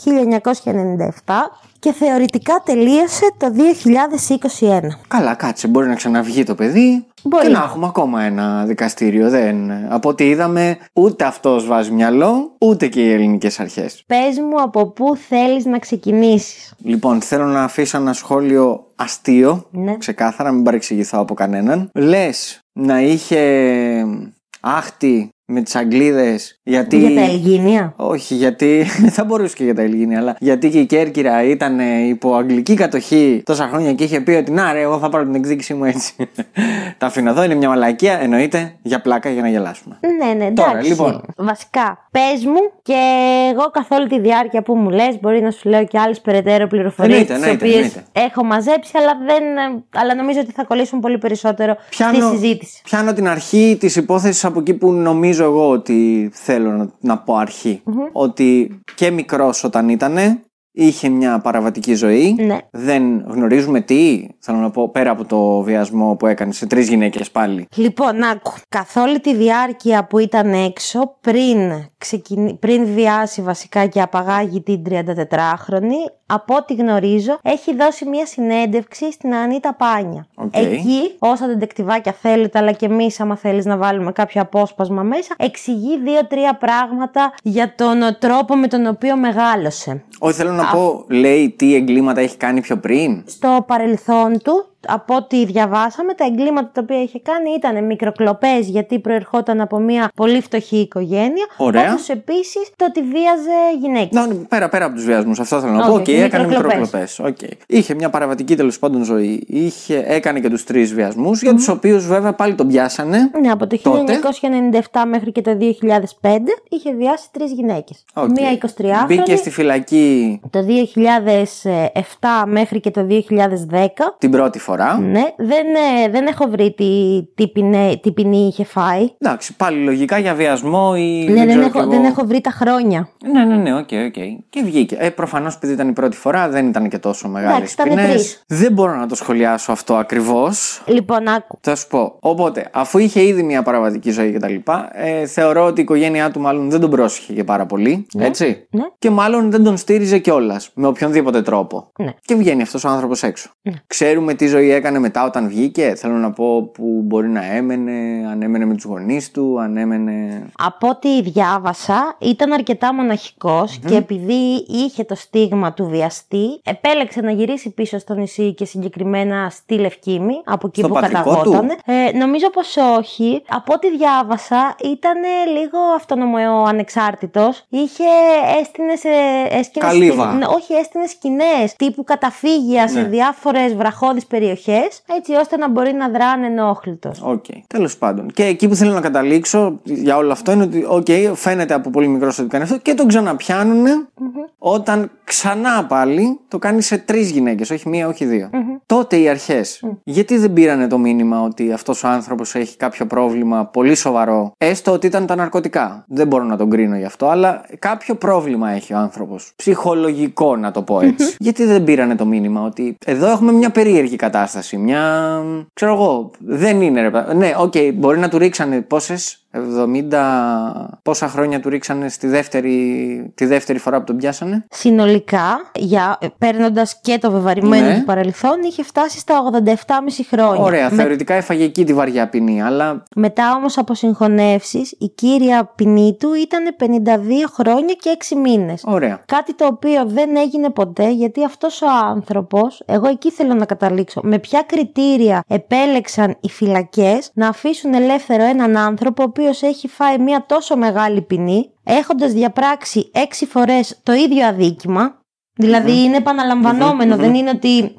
1997 και θεωρητικά τελείωσε το 2021. Καλά, κάτσε, μπορεί να ξαναβγεί το παιδί Μπορεί. και να έχουμε ακόμα ένα δικαστήριο. Δεν... Από ό,τι είδαμε, ούτε αυτός βάζει μυαλό, ούτε και οι ελληνικές αρχές. Πες μου από πού θέλεις να ξεκινήσεις. Λοιπόν, θέλω να αφήσω ένα σχόλιο αστείο. Ναι. Ξεκάθαρα, μην παρεξηγηθώ από κανέναν. Λες να είχε άχτη με τις Αγγλίδες γιατί. Για τα Ελγίνια; Όχι, γιατί. θα μπορούσε και για τα Ελγίνια, αλλά γιατί και η Κέρκυρα ήταν ε, υπό αγγλική κατοχή τόσα χρόνια και είχε πει ότι να ρε, εγώ θα πάρω την εκδίκησή μου έτσι. τα αφήνω εδώ, είναι μια μαλακία, εννοείται για πλάκα για να γελάσουμε. Ναι, ναι, Τώρα, εντάξει. λοιπόν. Βασικά, πες μου και εγώ καθ' όλη τη διάρκεια που μου λες, μπορεί να σου λέω και άλλες περαιτέρω πληροφορίες Εννοείται, τις εννοείται, οποίες εννοείται. έχω μαζέψει, αλλά, δεν, αλλά νομίζω ότι θα κολλήσουν πολύ περισσότερο στη συζήτηση. πιάνω την αρχή της υπόθεσης από εκεί που νομίζω εγώ ότι θέλω να, να πω αρχή. Ότι και μικρός όταν ήτανε, είχε μια παραβατική ζωή. Ναι. Δεν γνωρίζουμε τι, θέλω να πω, πέρα από το βιασμό που έκανε σε τρεις γυναίκες πάλι. Λοιπόν, άκου. Καθ' όλη τη διάρκεια που ήταν έξω, πριν, ξεκινη... πριν βιάσει βασικά και απαγάγει την 34χρονη, από ό,τι γνωρίζω, έχει δώσει μία συνέντευξη στην Ανίτα Πάνια. Οκ. Εκεί, όσα ντετεκτιβάκια θέλετε, αλλά και εμείς, άμα θέλεις να βάλουμε κάποιο απόσπασμα μέσα, εξηγεί δύο-τρία πράγματα για τον τρόπο με τον οποίο μεγάλωσε. Όχι, θέλω να πω, λέει τι εγκλήματα έχει κάνει πιο πριν. στο παρελθόν του, από ό,τι διαβάσαμε, τα εγκλήματα τα οποία είχε κάνει ήταν μικροκλοπές γιατί προερχόταν από μια πολύ φτωχή οικογένεια. Ωραία. Όπως επίσης το ότι βίαζε γυναίκες. Να, πέρα, πέρα από τους βιασμούς, αυτό θέλω να πω. OK, OK, έκανε μικροκλοπές. μικροκλοπές. Οκ. Είχε μια παραβατική τέλος πάντων ζωή. Είχε, έκανε και τους τρεις βιασμούς, για τους οποίους βέβαια πάλι τον πιάσανε. Ναι, από το Τότε. 1997 μέχρι και το 2005 είχε βιάσει τρεις γυναίκες. Οκ. Μία 23χρονη, Μπήκε στη φυλακή το 2007 μέχρι και το 2010. την πρώτη φορά. Ναι, δεν, ε, δεν έχω βρει τι, τι, ποινέ- τι ποινή είχε φάει. Εντάξει, πάλι λογικά για βιασμό ή. Ναι, δεν, ξέρω κι έχω, εγώ. δεν έχω βρει τα χρόνια. Ναι, ναι, ναι, OK, OK. Και βγήκε. Ε, προφανώς επειδή ήταν η πρώτη φορά, δεν ήταν και τόσο μεγάλες Εντάξει, ήταν ποινές. τρεις. Δεν μπορώ να το σχολιάσω αυτό ακριβώς. Λοιπόν, άκου. Θα σου πω. Οπότε, αφού είχε ήδη μια παραβατική ζωή κτλ., ε, θεωρώ ότι η οικογένειά του μάλλον δεν τον πρόσεχε και πάρα πολύ. Έτσι. Ναι. Και μάλλον δεν τον στήριζε κιόλας. Με οποιονδήποτε τρόπο. Ναι. Και βγαίνει αυτός ο άνθρωπος έξω. Ξέρουμε τι ζωή έκανε μετά όταν βγήκε. Θέλω να πω που μπορεί να έμενε, αν έμενε με τους γονείς του, αν έμενε. Από ό,τι διάβασα, ήταν αρκετά μοναχικός και επειδή είχε το στίγμα του βιαστή, επέλεξε να γυρίσει πίσω στο νησί και συγκεκριμένα στη Λευκήμη, από εκεί Στο που πατρικό καταγόταν. του; Ε, νομίζω πως όχι. Από ό,τι διάβασα, ήταν λίγο αυτόνομος ανεξάρτητος. Είχε έστηνε σε... έστηνε Καλύβα. σκην- ναι, όχι, έστηνε σκηνές τύπου καταφύγια σε Ναι. διάφορες βραχώδεις περιοχές, έτσι ώστε να μπορεί να δρα ανενόχλητος. Οκ. Τέλος πάντων. Και εκεί που θέλω να καταλήξω για όλο αυτό είναι ότι, οκ, φαίνεται από πολύ μικρό ότι κάνει αυτό και τον ξαναπιάνουν όταν ξανά πάλι το κάνει σε τρεις γυναίκες, όχι μία, όχι δύο. Τότε οι αρχές, γιατί δεν πήρανε το μήνυμα ότι αυτός ο άνθρωπος έχει κάποιο πρόβλημα πολύ σοβαρό, έστω ότι ήταν τα ναρκωτικά; Δεν μπορώ να τον κρίνω γι' αυτό, αλλά κάποιο πρόβλημα έχει ο άνθρωπος. Ψυχολογικό, να το πω έτσι. γιατί δεν πήρανε το μήνυμα ότι εδώ έχουμε μια περίεργη κατάσταση. Μια. ξέρω εγώ, δεν είναι ρε παι- Ναι, οκ, μπορεί να του ρίξανε πόσες. 70 πόσα χρόνια του ρίξανε στη δεύτερη, τη δεύτερη φορά που τον πιάσανε; Συνολικά, για, παίρνοντας και το βεβαρημένο Ναι. του παρελθόν, είχε φτάσει στα 87,5 χρόνια. Ωραία, Με- θεωρητικά έφαγε εκεί τη βαριά ποινή, αλλά μετά όμως από συγχωνεύσεις, η κύρια ποινή του ήταν 52 χρόνια και 6 μήνες. ωραία. Κάτι το οποίο δεν έγινε ποτέ γιατί αυτός ο άνθρωπος, εγώ εκεί θέλω να καταλήξω, με ποια κριτήρια επέλεξαν οι φυλακές να αφήσουν ελεύθερο έναν άνθρωπο ο οποίος έχει φάει μια τόσο μεγάλη ποινή, έχοντας διαπράξει έξι φορές το ίδιο αδίκημα, δηλαδή είναι επαναλαμβανόμενο, δεν είναι ότι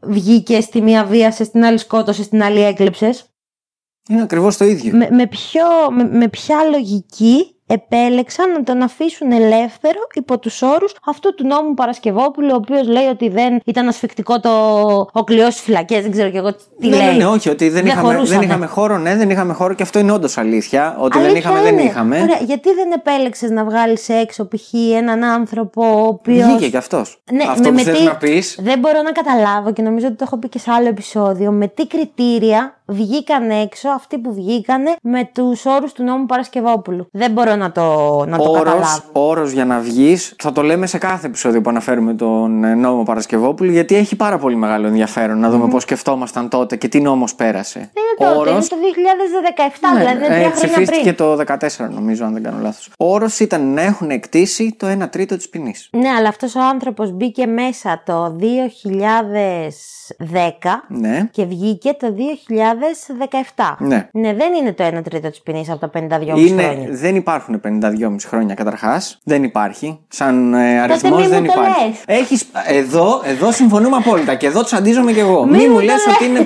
βγήκε στη μία βίασε, στην άλλη σκότωσε, στην άλλη έκλεψες. Είναι ακριβώς το ίδιο. Με, με, ποιο, με, με ποια λογική επέλεξαν να τον αφήσουν ελεύθερο υπό τους όρους αυτού του νόμου Παρασκευόπουλου, ο οποίος λέει ότι δεν ήταν ασφικτικό το ο κλειός στις φυλακές, δεν ξέρω κι εγώ τι ναι, λέει. ναι, ναι, όχι, ότι δεν, Δεν είχαμε, δεν χωρούσαμε. είχαμε χώρο, ναι, δεν είχαμε χώρο και αυτό είναι όντως αλήθεια. Ότι δεν Αλήθεια είχαμε, δεν είναι. είχαμε. Ωραία, γιατί δεν επέλεξες να βγάλεις έξω π.χ. έναν άνθρωπο ο οποίο. Βγήκε κι αυτός. Ναι, αυτό με- που με θες τι- να πεις. Δεν μπορώ να καταλάβω και νομίζω ότι το έχω πει και σε άλλο επεισόδιο. Με τι κριτήρια βγήκαν έξω αυτοί που βγήκανε με τους όρους του νόμου Παρασκευόπουλου; Δεν μπορώ να το, να το Όρος, καταλάβω. όρος για να βγεις, θα το λέμε σε κάθε επεισόδιο που αναφέρουμε τον ε, νόμο Παρασκευόπουλου, γιατί έχει πάρα πολύ μεγάλο ενδιαφέρον να δούμε πώς σκεφτόμασταν τότε και τι νόμος πέρασε. Είναι τότε, είναι το 2017, δηλαδή είναι τρία ε, χρόνια ψηφίστηκε πριν. το 2014, νομίζω, αν δεν κάνω λάθος. Ο όρος ήταν να έχουν εκτίσει το 1 τρίτο της ποινής. Ναι, αλλά αυτός ο άνθρωπος μπήκε μέσα το 2010 Ναι. και βγήκε το 2017. Ναι. δεν είναι το 1 τρίτο της ποινής από τα 52,5 Είναι, χρόνια. δεν υπάρχουν 52,5 χρόνια καταρχάς. Δεν υπάρχει. Σαν ε, αριθμός μη μου δεν το υπάρχει. λες. Έχεις, εδώ, εδώ συμφωνούμε απόλυτα και εδώ τσαντίζομαι κι εγώ. Μη Μη μου μου το λες λες. ότι είναι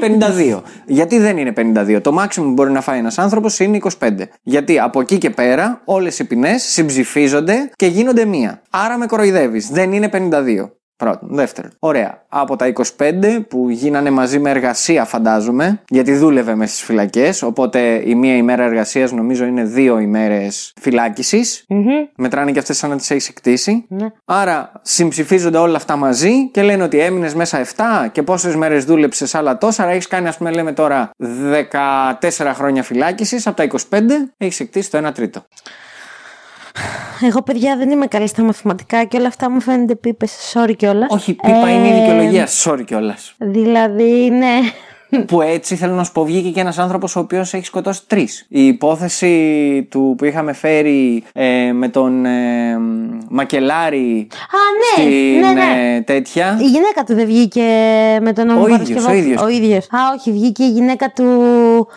52. Γιατί δεν είναι 52. Το maximum που μπορεί να φάει ένας άνθρωπος είναι 25. Γιατί από εκεί και πέρα όλες οι ποινές συμψηφίζονται και γίνονται μία. Άρα με κοροϊδεύεις. Δεν είναι 52. Πρώτον. Δεύτερον. Ωραία. Από τα 25 που γίνανε μαζί με εργασία, φαντάζομαι, γιατί δούλευε μες στις φυλακές. Οπότε η μία ημέρα εργασίας νομίζω είναι δύο ημέρες φυλάκισης. Μμμ. Μετράνε και αυτές σαν να τις έχεις εκτίσει. Ναι. Άρα συμψηφίζονται όλα αυτά μαζί και λένε ότι έμεινες μέσα 7 και πόσες μέρες δούλεψες άλλα τόσα. Άρα έχεις κάνει, ας πούμε, λέμε τώρα 14 χρόνια φυλάκισης. Από τα 25 έχεις εκτίσει το 1 τρίτο. Εγώ, παιδιά, δεν είμαι καλή στα μαθηματικά και όλα αυτά μου φαίνονται πίπες. Sorry κιόλας. Όχι, πίπα είναι η δικαιολογία. Sorry κιόλας. Δηλαδή, ναι. που έτσι θέλω να σου πω, βγήκε και ένας άνθρωπος ο οποίος έχει σκοτώσει τρεις. Η υπόθεση του που είχαμε φέρει ε, με τον ε, Μακελάρη Α, ναι, στην ναι, ναι. ε, τέτοια. Η γυναίκα του δεν βγήκε με τον νόμο Ο ίδιος, Παρασκευόπουλου. ο ίδιος. Ο ίδιος. Α, όχι, βγήκε η γυναίκα του.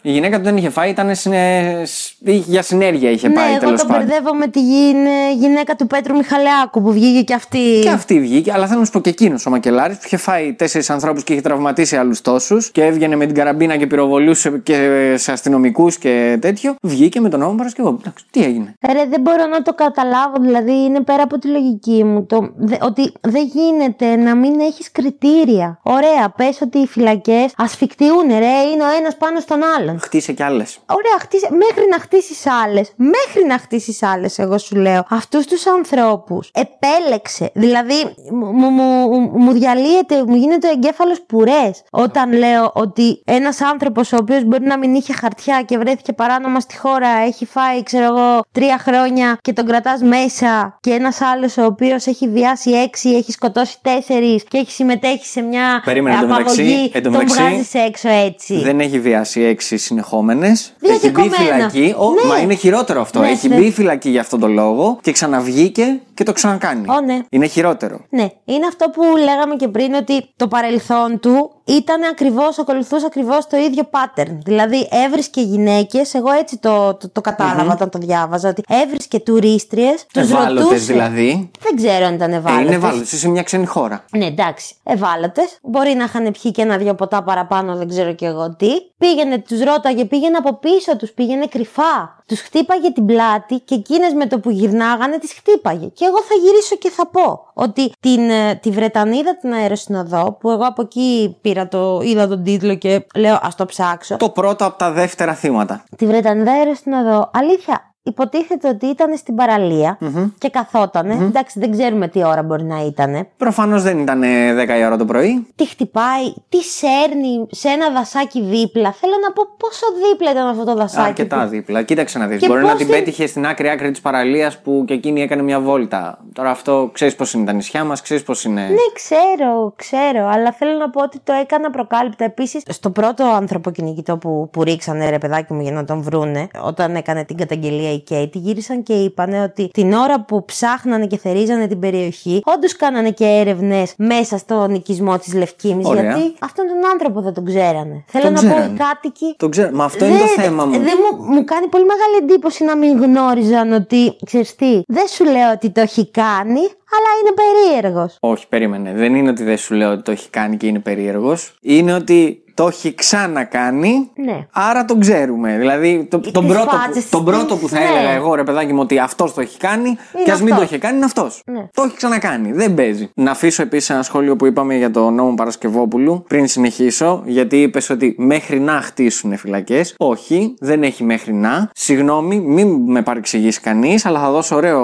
Η γυναίκα του δεν είχε φάει, ήταν συνε... σ- για συνέργεια είχε ναι, πάει εγώ τέλος τον πάντων. μπερδεύω με τη γυ- γυναίκα του Πέτρου Μιχαλεάκου που βγήκε και αυτή. Και αυτή βγήκε, αλλά θέλω να σου πω και εκείνος ο Μακελάρης που είχε φάει τέσσερις ανθρώπους και είχε τραυματίσει άλλους τόσους και έβγαινε με την καραμπίνα και πυροβολούσε και σε αστυνομικούς και τέτοιο. Βγήκε με τον νόμο Παρασκευόπουλου. Εντάξει, τι έγινε; Ρε, δεν μπορώ να το καταλάβω, δηλαδή είναι πέρα από τη λογική μου. Το, δε- ότι δεν γίνεται να μην έχεις κριτήρια. Ωραία, πες ότι οι φυλακές ασφικτιούν, ρε, είναι ο ένας πάνω στον άλλον. Χτίσε κι άλλες. Ωραία, χτίσε, μέχρι να χτίσεις άλλες, μέχρι να χτίσεις άλλες, εγώ σου λέω, αυτούς τους ανθρώπους επέλεξε. Δηλαδή, μου, μου, μου, μου διαλύεται, μου γίνεται ο εγκέφαλος πουρές όταν λέω ότι ένας άνθρωπος ο οποίος μπορεί να μην είχε χαρτιά και βρέθηκε παράνομα στη χώρα, έχει φάει, ξέρω εγώ, τρία χρόνια και τον κρατάς μέσα, και ένας άλλος ο οποίος έχει βιάσει έξι, έχει σκοτώσει τέσσερις και έχει συμμετέχει σε μια Περίμενε, εν τω μεταξύ- απαγωγή, εν τω τον μεταξύ, βγάζεις έξω έτσι. Δεν έχει βιάσει έξι συνεχόμενες. Έχει μπει Διαδικομένα. φυλακή. Ο, Ναι. Μα είναι χειρότερο αυτό. Ναι, έχει ναι. μπει φυλακή για αυτόν τον λόγο και ξαναβγήκε και το ξανακάνει. Ω, ναι. Είναι χειρότερο. Ναι, είναι αυτό που λέγαμε και πριν ότι το παρελθόν του ήταν ακριβώς, ακολουθούσε ακριβώς το ίδιο pattern. Δηλαδή έβρισκε γυναίκες, εγώ έτσι το, το, το κατάλαβα όταν το διάβαζα, ότι έβρισκε τουρίστριε, τους Ευάλωτες ρωτούσε. δηλαδή. Δεν ξέρω αν ήταν Ε, ευάλωτε. είναι ευάλωτες σε μια ξένη χώρα. Ναι, εντάξει. Ευάλωτες. Μπορεί να είχαν πιει και ένα-δυο ποτά παραπάνω, δεν ξέρω κι εγώ τι. Πήγαινε, τους ρώταγε, πήγαινε από πίσω τους, πήγαινε κρυφά. Τους χτύπαγε την πλάτη και εκείνες με το που γυρνάγανε τις χτύπαγε. Και εγώ θα γυρίσω και θα πω ότι την, ε, τη Βρετανίδα την αεροσυνοδό, που εγώ από εκεί πήρα το, είδα τον τίτλο και λέω ας το ψάξω. Το πρώτο από τα δεύτερα θύματα. Τη Βρετανίδα αεροσυνοδό, αλήθεια. Υποτίθεται ότι ήταν στην παραλια και καθότανε. Εντάξει, δεν ξέρουμε τι ώρα μπορεί να ήταν. Προφανώς δεν ήταν ε, 10 η ώρα το πρωί. τι χτυπάει, τι σέρνει σε ένα δασάκι δίπλα. Θέλω να πω πόσο δίπλα ήταν αυτό το δασάκι. Αρκετά που- δίπλα. Κοίταξε να δεις. Και Μπορεί πώς να την την- πέτυχε στην άκρη άκρη της παραλίας που και εκείνη έκανε μια βόλτα. Τώρα αυτό ξέρεις πώς είναι τα νησιά μας, ξέρεις πώς είναι. Ναι, ξέρω, ξέρω, αλλά θέλω να πω ότι το έκανα προκάλυπτα. Επίσης, στο πρώτο άνθρωπο κυνηγητό που, που ρίξανε ρε παιδάκι μου για να τον βρούνε, όταν έκανε την καταγγελία η Κέιτι, γύρισαν και είπανε ότι την ώρα που ψάχνανε και θερίζανε την περιοχή, όντως κάνανε και έρευνες μέσα στον οικισμό της Λευκήμης. Ωραία. Γιατί αυτόν τον άνθρωπο δεν τον ξέρανε. Θέλω Τον να πω, ξέρανε. οι κάτοικοι Το ξέρω. Μα αυτό είναι το Δεν- θέμα μου. Δεν μου, μου κάνει πολύ μεγάλη εντύπωση να μην γνώριζαν ότι, ξέρεις τι, δεν σου λέω ότι το έχει κάνει, αλλά είναι περίεργος. Όχι, περίμενε. Δεν είναι ότι δεν σου λέω ότι το έχει κάνει και είναι περίεργος. Είναι ότι το έχει ξανακάνει. Ναι. Άρα τον ξέρουμε. Δηλαδή, το, τον, τις πρώτο, φάτσες που, τον της- πρώτο που θα ναι. έλεγα εγώ, ρε παιδάκι μου, ότι αυτός το έχει κάνει και ας μην το αυτός. είχε κάνει, είναι αυτός. Ναι. Το έχει ξανακάνει. Δεν παίζει. Να αφήσω επίσης ένα σχόλιο που είπαμε για το νόμο Παρασκευόπουλου πριν συνεχίσω, γιατί είπες ότι μέχρι να χτίσουν φυλακές. Όχι, δεν έχει μέχρι να. Συγγνώμη, μην με παρεξηγήσει κανείς, αλλά θα δώσω ωραίο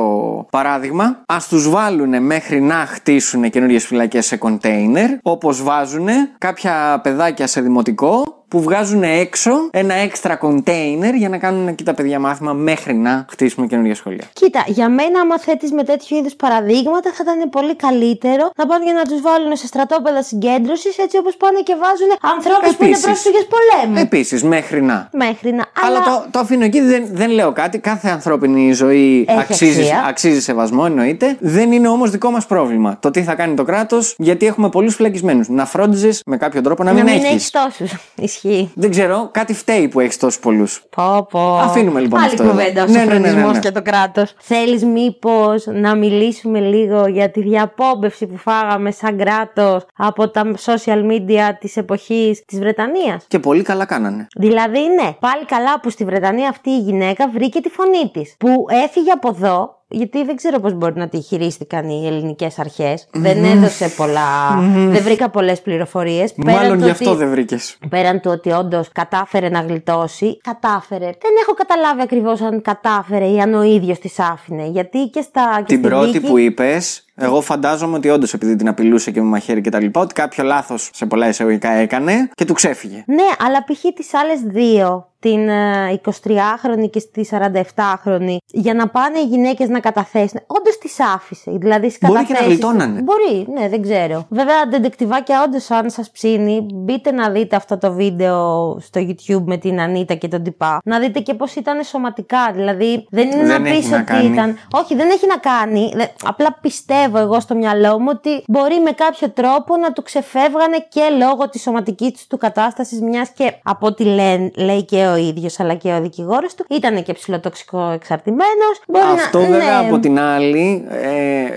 παράδειγμα. Α τους βάλουν μέχρι να χτίσουν καινούριε φυλακές σε κοντέινερ, όπως βάζουν κάποια παιδάκια σε δημοτικό που βγάζουν έξω ένα έξτρα κοντέινερ για να κάνουν εκεί τα παιδιά μάθημα μέχρι να χτίσουμε καινούργια σχολεία. Κοίτα, για μένα, άμα θέτεις με τέτοιου είδους παραδείγματα, θα ήταν πολύ καλύτερο να πάνε για να τους βάλουν σε στρατόπεδα συγκέντρωσης, έτσι όπως πάνε και βάζουν ανθρώπους που είναι Επίσης. πρόσφυγες πολέμου. Επίσης, μέχρι να. Μέχρι να. Αλλά το, το αφήνω εκεί, δεν, δεν λέω κάτι. Κάθε ανθρώπινη ζωή Έχει αξίζει, αξία. αξίζει σεβασμό, εννοείται. Δεν είναι όμως δικό μας πρόβλημα. Το τι θα κάνει το κράτος, γιατί έχουμε πολλούς φυλακισμένους. Να φρόντιζες με κάποιο τρόπο να, να μην μην έχεις. έχεις τόσους. Ισχύει. Δεν ξέρω, κάτι φταίει που έχεις τόσους πολλούς. Πω, πω. Αφήνουμε λοιπόν Άλλη αυτό. κουβέντα ο Ναι, ναι, ναι, ναι, σοφρονισμός ναι. και το κράτος. Θέλεις μήπως να μιλήσουμε λίγο για τη διαπόμπευση που φάγαμε σαν κράτος από τα social media της εποχής της Βρετανίας; Και πολύ καλά κάνανε. Δηλαδή, ναι, πάλι καλά που στη Βρετανία αυτή η γυναίκα βρήκε τη φωνή της. Που έφυγε από εδώ, γιατί δεν ξέρω πώς μπορεί να τη χειρίστηκαν οι ελληνικές Δεν έδωσε πολλά. Δεν βρήκα πολλές πληροφορίες. Μάλλον γι' αυτό δεν βρήκες. Πέραν του ότι όντως κατάφερε να γλιτώσει, κατάφερε. Δεν έχω καταλάβει ακριβώς αν κατάφερε ή αν ο ίδιος τη άφηνε. Γιατί και στα. Και Την στη πρώτη δίκη- που είπες, εγώ φαντάζομαι ότι όντως επειδή την απειλούσε και με μαχαίρι και τα λοιπά, ότι κάποιο λάθος σε πολλά εισαγωγικά έκανε και του ξέφυγε. Ναι, αλλά π.χ. τις άλλες δύο, την ε, 23χρονη και τη 47χρονη, για να πάνε οι γυναίκες να καταθέσουν. Όντως τις άφησε. Δηλαδή στις Μπορεί και να καταθέσεις- γλιτώνανε. Μπορεί, ναι, δεν ξέρω. Βέβαια, αντεντεκτιβάκια, όντως, αν σας ψήνει, μπείτε να δείτε αυτό το βίντεο στο YouTube με την Ανίτα και τον Τυπά. Να δείτε και πώς ήταν σωματικά. Δηλαδή, δεν είναι Δεν να έχει πεις να ότι κάνει. ήταν. Όχι, δεν έχει να κάνει. Δε- Απλά πιστεύω εγώ στο μυαλό μου ότι μπορεί με κάποιο τρόπο να του ξεφεύγανε και λόγω της σωματικής του κατάστασης, μιας και από ό,τι λένε, λέει και ο ίδιος αλλά και ο δικηγόρος του, ήταν και ψιλοτοξικοεξαρτημένος. Αυτό να, βέβαια ναι. από την άλλη,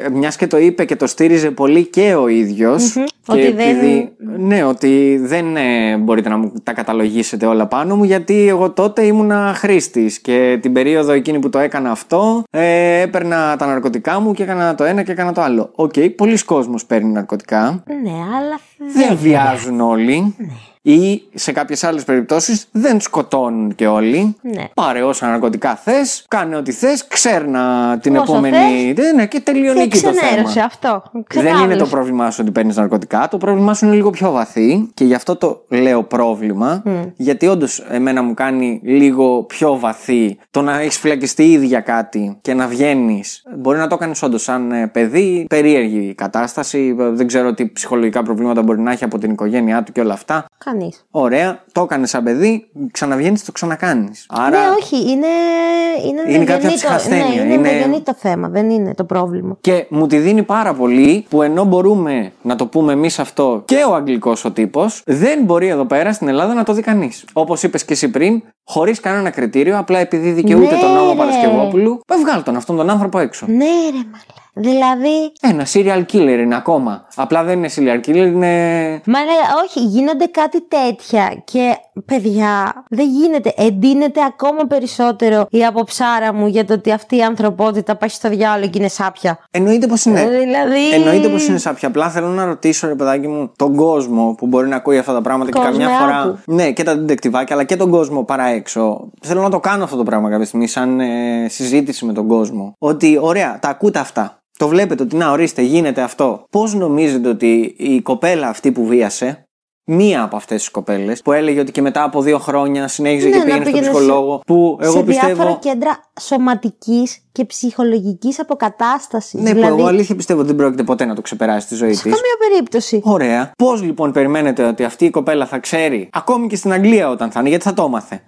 ε, μιας και το είπε και το στήριζε πολύ και ο ίδιος. Ότι δεν- Ναι, ότι δεν ε, μπορείτε να μου τα καταλογίσετε όλα πάνω μου, γιατί εγώ τότε ήμουνα χρήστης και την περίοδο εκείνη που το έκανα αυτό, ε, έπαιρνα τα ναρκωτικά μου και έκανα το ένα και έκανα το άλλο. Οκ, πολύς κόσμος παίρνει ναρκωτικά. Ναι, αλλά Δεν βιάζουν όλοι. Ναι. Ή σε κάποιες άλλες περιπτώσεις δεν σκοτώνουν και όλοι. Ναι. Πάρε όσα ναρκωτικά θες, κάνε ό,τι θες, ξέρνα την Όσο επόμενη. Ναι, ναι, και τελειώνει Και εκεί το ξενέρωσε θέμα. αυτό. Δεν Ξεκάθαρο. είναι το πρόβλημά σου ότι παίρνεις ναρκωτικά. Το πρόβλημά σου είναι λίγο πιο βαθύ και γι' αυτό το λέω πρόβλημα. Γιατί όντως εμένα μου κάνει λίγο πιο βαθύ το να έχεις φυλακιστεί ήδη για κάτι και να βγαίνεις. Μπορεί να το κάνεις όντως σαν ε, παιδί, περίεργη κατάσταση. ε, Δεν ξέρω τι ψυχολογικά προβλήματα μπορεί να έχει από την οικογένειά του και όλα αυτά. Κανεί. Ωραία, το έκανες σαν παιδί, ξαναβγαίνεις, το ξανακάνεις. Άρα. Ναι, όχι, είναι. Είναι, Είναι κάποια ενδογενή το- ψυχασθένεια, Ναι, είναι, είναι- ενδογενή το θέμα, δεν είναι το πρόβλημα. Και μου τη δίνει πάρα πολύ που ενώ μπορούμε να το πούμε εμείς αυτό και ο αγγλικός ο τύπος, δεν μπορεί εδώ πέρα στην Ελλάδα να το δει κανείς. Όπως είπες και εσύ πριν, χωρίς κανένα κριτήριο, απλά επειδή δικαιούται Ναι, τον νόμο ρε. Παρασκευόπουλου, ε, βγάλ τον αυτόν τον άνθρωπο έξω. Ναι, ρε μαλά. Δηλαδή, Ένα serial killer είναι ακόμα. Απλά δεν είναι serial killer, είναι. Μα ναι, όχι, γίνονται κάτι τέτοια και παιδιά, δεν γίνεται. Εντείνεται ακόμα περισσότερο η αποψάρα μου για το ότι αυτή η ανθρωπότητα πάει στο διάλογο και είναι σάπια. Εννοείται πως είναι. Ε, δηλαδή- Εννοείται πως είναι σάπια. Απλά θέλω να ρωτήσω, ρε παιδάκι μου, τον κόσμο που μπορεί να ακούει αυτά τα πράγματα και Κόσμο, καμιά φορά. άκου. Ναι, και τα ντεκτιβάκια, αλλά και τον κόσμο παρά έξω. Θέλω να το κάνω αυτό το πράγμα κάποια στιγμή, σαν ε, συζήτηση με τον κόσμο. Ότι, ωραία, τα ακούτε αυτά. Το βλέπετε ότι, να, ορίστε, γίνεται αυτό. Πώς νομίζετε ότι η κοπέλα αυτή που βίασε, μία από αυτές τις κοπέλες, που έλεγε ότι και μετά από δύο χρόνια συνέχιζε Ναι, και να πήγαινε στον πήγαινε σε- ψυχολόγο, που εγώ σε πιστεύω. διάφορα κέντρα σωματικής και ψυχολογικής αποκατάστασης. Ναι, δηλαδή, που εγώ αλήθεια πιστεύω ότι δεν πρόκειται ποτέ να το ξεπεράσει στη ζωή σε της. καμία περίπτωση. Ωραία. Πώς λοιπόν περιμένετε ότι αυτή η κοπέλα θα ξέρει, ακόμη και στην Αγγλία όταν θα είναι, γιατί θα το έμαθε,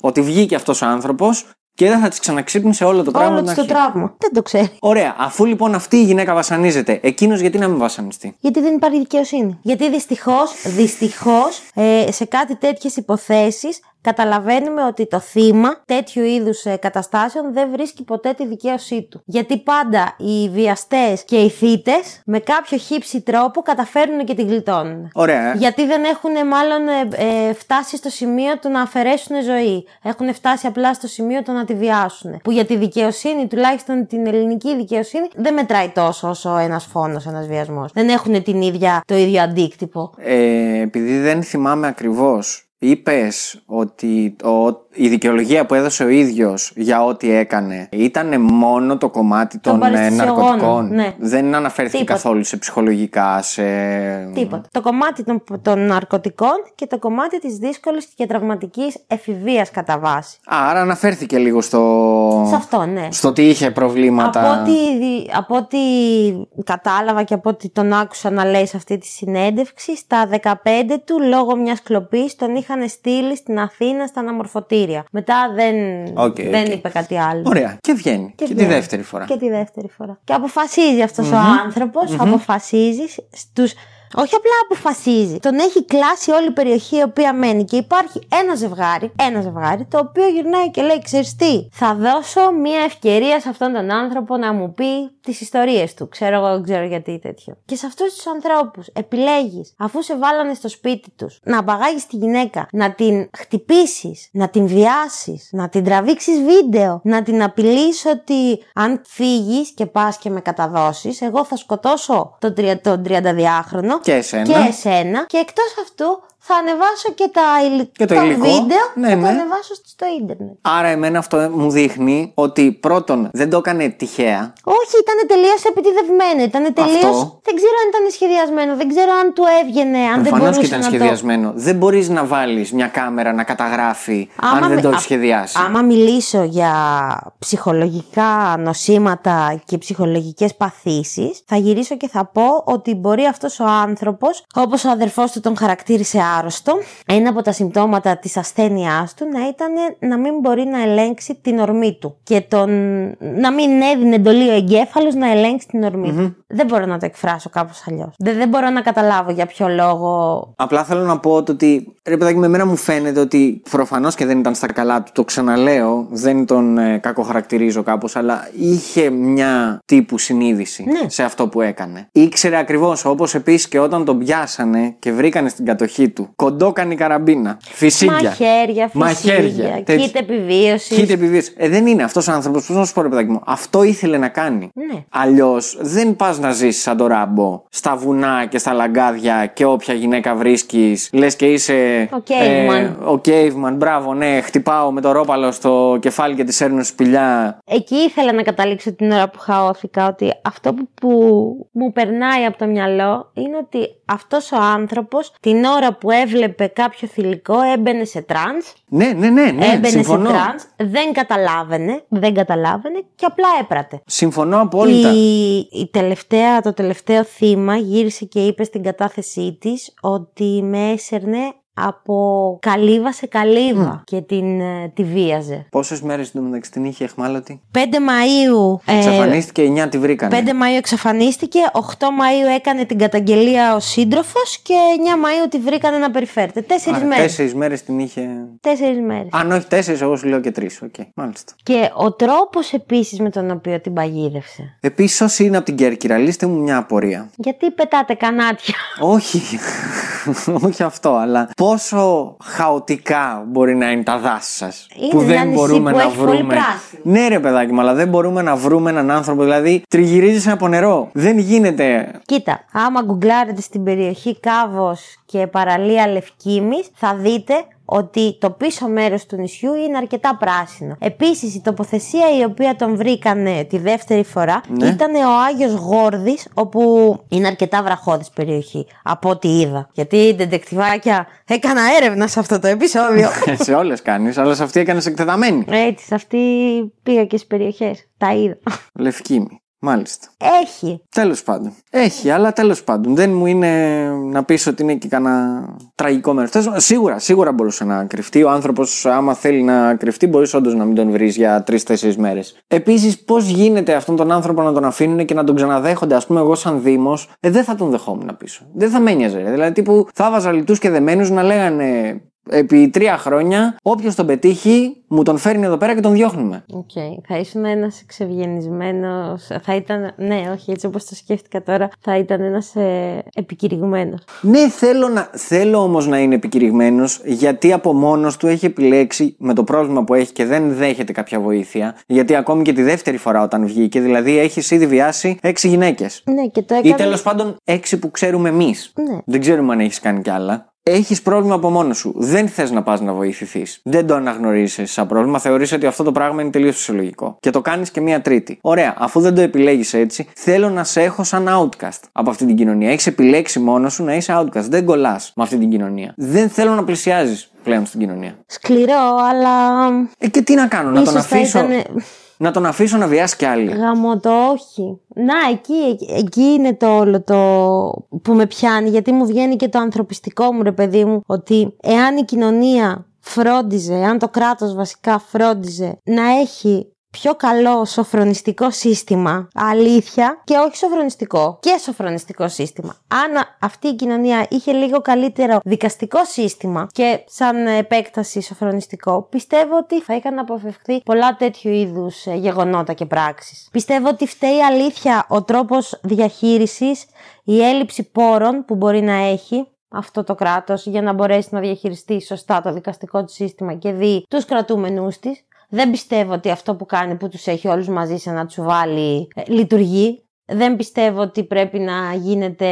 ότι βγήκε αυτός ο άνθρωπος και δεν θα τη ξαναξύπνησε όλο το πράγμα. Όλο από της την το αρχή. τραύμα. Δεν το ξέρει. Ωραία. Αφού λοιπόν αυτή η γυναίκα βασανίζεται, εκείνος γιατί να μην βασανιστεί; Γιατί δεν υπάρχει δικαιοσύνη. Γιατί δυστυχώς, δυστυχώς, ε, σε κάτι τέτοιες υποθέσεις καταλαβαίνουμε ότι το θύμα τέτοιου είδους καταστάσεων δεν βρίσκει ποτέ τη δικαίωσή του. Γιατί πάντα οι βιαστές και οι θύτε με κάποιο χύψη τρόπο καταφέρνουν και την γλιτώνουν. Ωραία. Γιατί δεν έχουν μάλλον ε, ε, φτάσει στο σημείο του να αφαιρέσουν ζωή. Έχουν φτάσει απλά στο σημείο του να τη βιάσουν. Που για τη δικαιοσύνη, τουλάχιστον την ελληνική δικαιοσύνη, δεν μετράει τόσο όσο ένας φόνος, ένας βιασμός. Δεν έχουν την ίδια, το ίδιο αντίκτυπο. Ε, επειδή δεν θυμάμαι ακριβώς Είπες ότι ο, η δικαιολογία που έδωσε ο ίδιος για ό,τι έκανε ήταν μόνο το κομμάτι των, Των ε, παρεστησιογόνων, ναρκωτικών. ναι. Δεν αναφέρθηκε Τίποτα. καθόλου σε ψυχολογικά, σε. Τίποτα. Το κομμάτι των, των ναρκωτικών και το κομμάτι της δύσκολης και τραυματικής εφηβείας κατά βάση. Άρα αναφέρθηκε λίγο στο. Σε αυτό, ναι. Στο ότι είχε προβλήματα. Από ό,τι, από ό,τι κατάλαβα και από ό,τι τον άκουσα να λέει σε αυτή τη συνέντευξη, στα 15 του λόγω μιας κλοπής τον είχαν στείλει στην Αθήνα στα αναμορφωτήρια. Μετά δεν, Οκ, δεν οκ. είπε κάτι άλλο. Ωραία. Και βγαίνει. Και, τη βγαίνει. δεύτερη φορά. Και τη δεύτερη φορά. Και αποφασίζει αυτός ο ανθρωπος αποφασίζεις στους... Όχι απλά αποφασίζει. Τον έχει κλάσει όλη η περιοχή η οποία μένει. Και υπάρχει ένα ζευγάρι, ένα ζευγάρι, το οποίο γυρνάει και λέει: Ξέρεις τι, θα δώσω μια ευκαιρία σε αυτόν τον άνθρωπο να μου πει τις ιστορίες του. Ξέρω εγώ, δεν ξέρω γιατί τέτοιο. Και σε αυτούς τους ανθρώπους επιλέγεις, αφού σε βάλανε στο σπίτι τους, να απαγάγει τη γυναίκα, να την χτυπήσεις, να την βιάσεις, να την τραβήξεις βίντεο, να την απειλείς ότι αν φύγεις και πας και με καταδώσεις, εγώ θα σκοτώσω τον, τρια- τον 32χρονο Και εσένα. και εσένα και εκτός αυτού θα ανεβάσω και τα υλ- Και το τα υλικό. βίντεο Ναι, θα ναι. τα ανεβάσω στο ίντερνετ. Άρα, εμένα αυτό μου δείχνει ότι πρώτον δεν το έκανε τυχαία. Όχι, ήταν τελείως επιτιδευμένο. Ήταν τελείω. Αυτό. Δεν ξέρω αν ήταν σχεδιασμένο. Δεν ξέρω αν του έβγαινε. Αν δεν Προφανώς μπορούσε και ήταν να σχεδιασμένο. Δεν μπορείς να βάλεις μια κάμερα να καταγράφει αν δεν μι- το έχεις α- σχεδιάσει. Άμα μιλήσω για ψυχολογικά νοσήματα και ψυχολογικές παθήσεις, θα γυρίσω και θα πω ότι μπορεί αυτός ο άνθρωπος, όπως ο αδερφός του τον χαρακτήρισε άρρωστο, ένα από τα συμπτώματα της ασθένειάς του να ήταν να μην μπορεί να ελέγξει την ορμή του και τον... να μην έδινε εντολή ο εγκέφαλος να ελέγξει την ορμή του. Δεν μπορώ να το εκφράσω κάπως αλλιώς. Δεν, δεν μπορώ να καταλάβω για ποιο λόγο Απλά θέλω να πω το ότι ρε παιδάκι με εμένα μου φαίνεται ότι προφανώς και δεν ήταν στα καλά του. Το ξαναλέω, δεν τον ε, κακοχαρακτηρίζω κάπως, αλλά είχε μια τύπου συνείδηση Ναι. σε αυτό που έκανε. Ήξερε ακριβώς, όπως επίσης και όταν τον πιάσανε και βρήκανε στην κατοχή του. Κοντόκανε η καραμπίνα. Φυσίγια. Μαχαίρια, Μαχαίρια. φυσίγια, τέτοια. κοίτα επιβίωσης. Κοίτα επιβίωσης. Ε, δεν είναι αυτός ο άνθρωπος. Πώς να σου πω, ρε παιδάκι μου. Αυτό ήθελε να κάνει. Ναι. Αλλιώς δεν πας να ζήσει σαν το ράμπο στα βουνά και στα λαγκάδια και όποια γυναίκα βρίσκεις. Λες και είσαι. Ο caveman. ο caveman, μπράβο, ναι. Χτυπάω με το ρόπαλο στο κεφάλι και τη σέρνω σπηλιά. Εκεί ήθελα να καταλήξω την ώρα που χαώθηκα ότι αυτό που, που μου περνάει από το μυαλό είναι ότι αυτός ο άνθρωπος την ώρα που έβλεπε κάποιο θηλυκό έμπαινε σε trance, Ναι, ναι, ναι, ναι. έμπαινε συμφωνώ. σε trance, δεν καταλάβαινε, δεν καταλάβαινε και απλά έπραττε. Συμφωνώ απόλυτα. Η, η τελευταία, το τελευταίο θύμα γύρισε και είπε στην κατάθεσή της ότι με έσερνε από καλύβα σε καλύβα και την, ε, τη βίαζε. Πόσες μέρες εντωμεταξύ την είχε αιχμάλωτη; 5 Μαΐου ε, Εξαφανίστηκε, 9 τη βρήκανε. 5 Μαΐου εξαφανίστηκε, 8 Μαΐου έκανε την καταγγελία ο σύντροφος και 9 Μαΐου τη βρήκανε να περιφέρεται. Τέσσερις μέρες. Τέσσερις μέρες την είχε. Τέσσερις μέρες. Αν όχι τέσσερις, εγώ σου λέω και τρεις. Οκ, μάλιστα. Και ο τρόπος επίσης με τον οποίο την παγίδευσε. Επίσης, όσοι είναι από την Κέρκυρα, λύστε μου μια απορία. Γιατί πετάτε κανάτια. όχι, όχι αυτό, αλλά πόσο χαοτικά μπορεί να είναι τα δάση σας. Που ένα δεν νησί μπορούμε που να έχει πολύ βρούμε. πράσινο. Ναι, ρε παιδάκι μου, αλλά δεν μπορούμε να βρούμε έναν άνθρωπο. Δηλαδή, τριγυρίζεις από νερό. Δεν γίνεται. Κοίτα, άμα γκουγκλάρετε στην περιοχή Κάβος και παραλία Λευκήμης θα δείτε ότι το πίσω μέρος του νησιού είναι αρκετά πράσινο. Επίσης η τοποθεσία η οποία τον βρήκανε τη δεύτερη φορά Ναι. ήταν ο Άγιος Γόρδης όπου είναι αρκετά βραχώδης περιοχή από ό,τι είδα. Γιατί η ντεντεκτιβάκια έκανα έρευνα σε αυτό το επεισόδιο. σε όλες κάνεις, αλλά σε αυτή έκανες εκτεταμένη. Έτσι, σε αυτή πήγα και στις περιοχές. Τα είδα. Λευκήμη. Μάλιστα. Έχει. Τέλος πάντων. Έχει, αλλά τέλος πάντων. Δεν μου είναι να πεις ότι είναι και κανένα τραγικό μέρος. Σίγουρα, σίγουρα μπορούσε να κρυφτεί. Ο άνθρωπος, άμα θέλει να κρυφτεί, μπορείς όντως να μην τον βρεις για τρει-τέσσερι μέρες. Επίσης, πώς γίνεται αυτόν τον άνθρωπο να τον αφήνουν και να τον ξαναδέχονται, ας πούμε, εγώ σαν Δήμος, ε, δεν θα τον δεχόμουν πίσω. Δεν θα με ένοιαζε. ρε. Δηλαδή, τύπου, θα βάζα λιτούς και δεμένους να λέγανε Επί τρία χρόνια, όποιος τον πετύχει, μου τον φέρνει εδώ πέρα και τον διώχνουμε. Οκ. Θα ήσουν ένας εξευγενισμένος. Θα ήταν. Ναι, όχι, έτσι όπως το σκέφτηκα τώρα, θα ήταν ένας ε, επικηρυγμένος. Ναι, θέλω, να, θέλω όμως να είναι επικηρυγμένος, γιατί από μόνος του έχει επιλέξει με το πρόβλημα που έχει και δεν δέχεται κάποια βοήθεια. Γιατί ακόμη και τη δεύτερη φορά όταν βγήκε, δηλαδή έχει ήδη βιάσει έξι γυναίκες. Ναι, και το Ή έκανε. τέλος πάντων έξι που ξέρουμε εμείς. Ναι. Δεν ξέρουμε αν έχεις κάνει κι άλλα. Έχεις πρόβλημα από μόνος σου. Δεν θες να πας να βοηθηθείς. Δεν το αναγνωρίζεις σαν πρόβλημα. Θεωρείς ότι αυτό το πράγμα είναι τελείως φυσιολογικό. Και το κάνεις και μία τρίτη. Ωραία, αφού δεν το επιλέγεις έτσι, θέλω να σε έχω σαν outcast από αυτή την κοινωνία. Έχεις επιλέξει μόνος σου να είσαι outcast. Δεν κολλάς με αυτή την κοινωνία. Δεν θέλω να πλησιάζεις πλέον στην κοινωνία. Σκληρό, αλλά. Ε, και τι να κάνω, να τον ίσως θα αφήσω; ήτανε- Να τον αφήσω να βιάσει κι άλλοι. Γαμώ το όχι. Να, εκεί, εκεί, εκεί είναι το όλο το που με πιάνει, γιατί μου βγαίνει και το ανθρωπιστικό μου, ρε παιδί μου, ότι εάν η κοινωνία φρόντιζε, εάν το κράτος βασικά φρόντιζε να έχει πιο καλό σοφρονιστικό σύστημα, αλήθεια, και όχι σοφρονιστικό, και σοφρονιστικό σύστημα. Αν αυτή η κοινωνία είχε λίγο καλύτερο δικαστικό σύστημα και σαν επέκταση σοφρονιστικό, πιστεύω ότι θα είχαν αποφευχθεί πολλά τέτοιου είδους γεγονότα και πράξεις. Πιστεύω ότι φταίει αλήθεια ο τρόπος διαχείρισης, η έλλειψη πόρων που μπορεί να έχει αυτό το κράτος για να μπορέσει να διαχειριστεί σωστά το δικαστικό του σύστημα και δει τους κρατούμενούς της. Δεν πιστεύω ότι αυτό που κάνει που τους έχει όλους μαζί σε ένα τσουβάλι ε, λειτουργεί. Δεν πιστεύω ότι πρέπει να γίνεται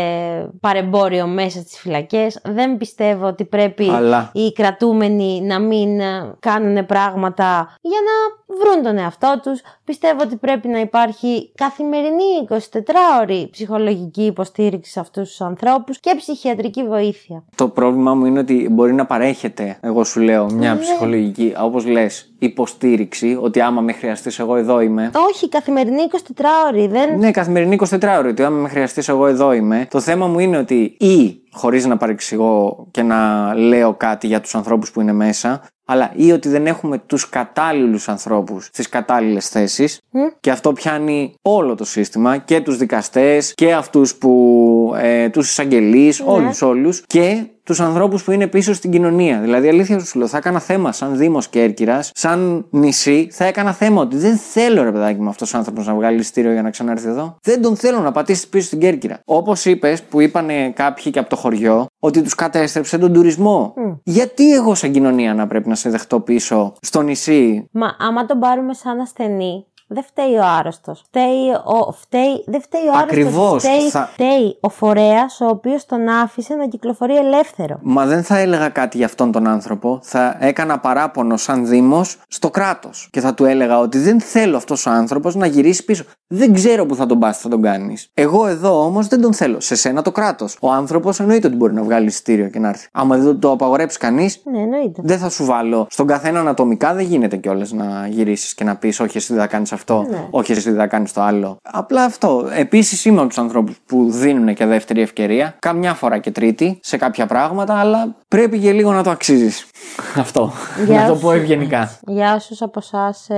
παρεμπόριο μέσα στις φυλακές. Δεν πιστεύω ότι πρέπει Αλλά. οι κρατούμενοι να μην ε, κάνουν πράγματα για να βρουν τον εαυτό τους. Πιστεύω ότι πρέπει να υπάρχει καθημερινή 24ωρη ψυχολογική υποστήριξη σε αυτούς τους ανθρώπους και ψυχιατρική βοήθεια. Το πρόβλημά μου είναι ότι μπορεί να παρέχεται, εγώ σου λέω, μια Ναι. ψυχολογική, όπως λες, υποστήριξη, ότι άμα με χρειαστείς, εγώ εδώ είμαι. Όχι, καθημερινή 24ωρη. Δεν... Ναι, καθημερινή 24 ώρε, ότι άμα με χρειαστείς, εγώ εδώ είμαι. Το θέμα μου είναι ότι ή χωρίς να παρεξηγώ και να λέω κάτι για τους ανθρώπους που είναι μέσα, αλλά ή ότι δεν έχουμε τους κατάλληλους ανθρώπους στις κατάλληλες θέσεις. Και αυτό πιάνει όλο το σύστημα και τους δικαστές και αυτούς που. Ε, τους εισαγγελείς, όλους όλους. Και τους ανθρώπους που είναι πίσω στην κοινωνία. Δηλαδή, αλήθεια σου λέω, θα έκανα θέμα σαν Δήμος Κέρκυρας, σαν νησί, θα έκανα θέμα ότι δεν θέλω ρε παιδάκι μου αυτός ο άνθρωπος να βγάλει ειστήριο για να ξανάρθει εδώ. Δεν τον θέλω να πατήσει πίσω στην Κέρκυρα. Όπως είπες, που είπανε κάποιοι και από το χωριό, ότι τους κατέστρεψε τον τουρισμό. Γιατί εγώ σαν κοινωνία να πρέπει να σε δεχτώ πίσω στο νησί. Μα άμα τον πάρουμε σαν ασθενή, δεν φταίει ο άρρωστος. Φταίει ο, φταίει, δεν φταίει ο άρρωστος. Ακριβώς, Φταίει, θα- φταίει ο φορέας ο οποίος τον άφησε να κυκλοφορεί ελεύθερο. Μα δεν θα έλεγα κάτι για αυτόν τον άνθρωπο. Θα έκανα παράπονο σαν Δήμος στο κράτος. Και θα του έλεγα ότι δεν θέλω αυτός ο άνθρωπος να γυρίσει πίσω. Δεν ξέρω που θα τον πας, θα τον κάνεις. Εγώ εδώ όμως δεν τον θέλω. Σε σένα το κράτος. Ο άνθρωπος εννοείται ότι μπορεί να βγάλει εισιτήριο και να έρθει. Άμα δεν το απαγορέψει κανείς, Ναι, εννοείται. δεν θα σου βάλω. Στον καθένα ανατομικά δεν γίνεται κιόλας να γυρίσεις και να πεις: Όχι, εσύ δεν θα κάνεις αυτό. Ναι. Όχι, εσύ δεν θα κάνεις το άλλο. Απλά αυτό. Επίσης είμαι από τους ανθρώπους που δίνουν και δεύτερη ευκαιρία. Καμιά φορά και τρίτη σε κάποια πράγματα, αλλά πρέπει και λίγο να το αξίζεις. αυτό. Γεια να το σου. πω ευγενικά. Για όσου από εσάς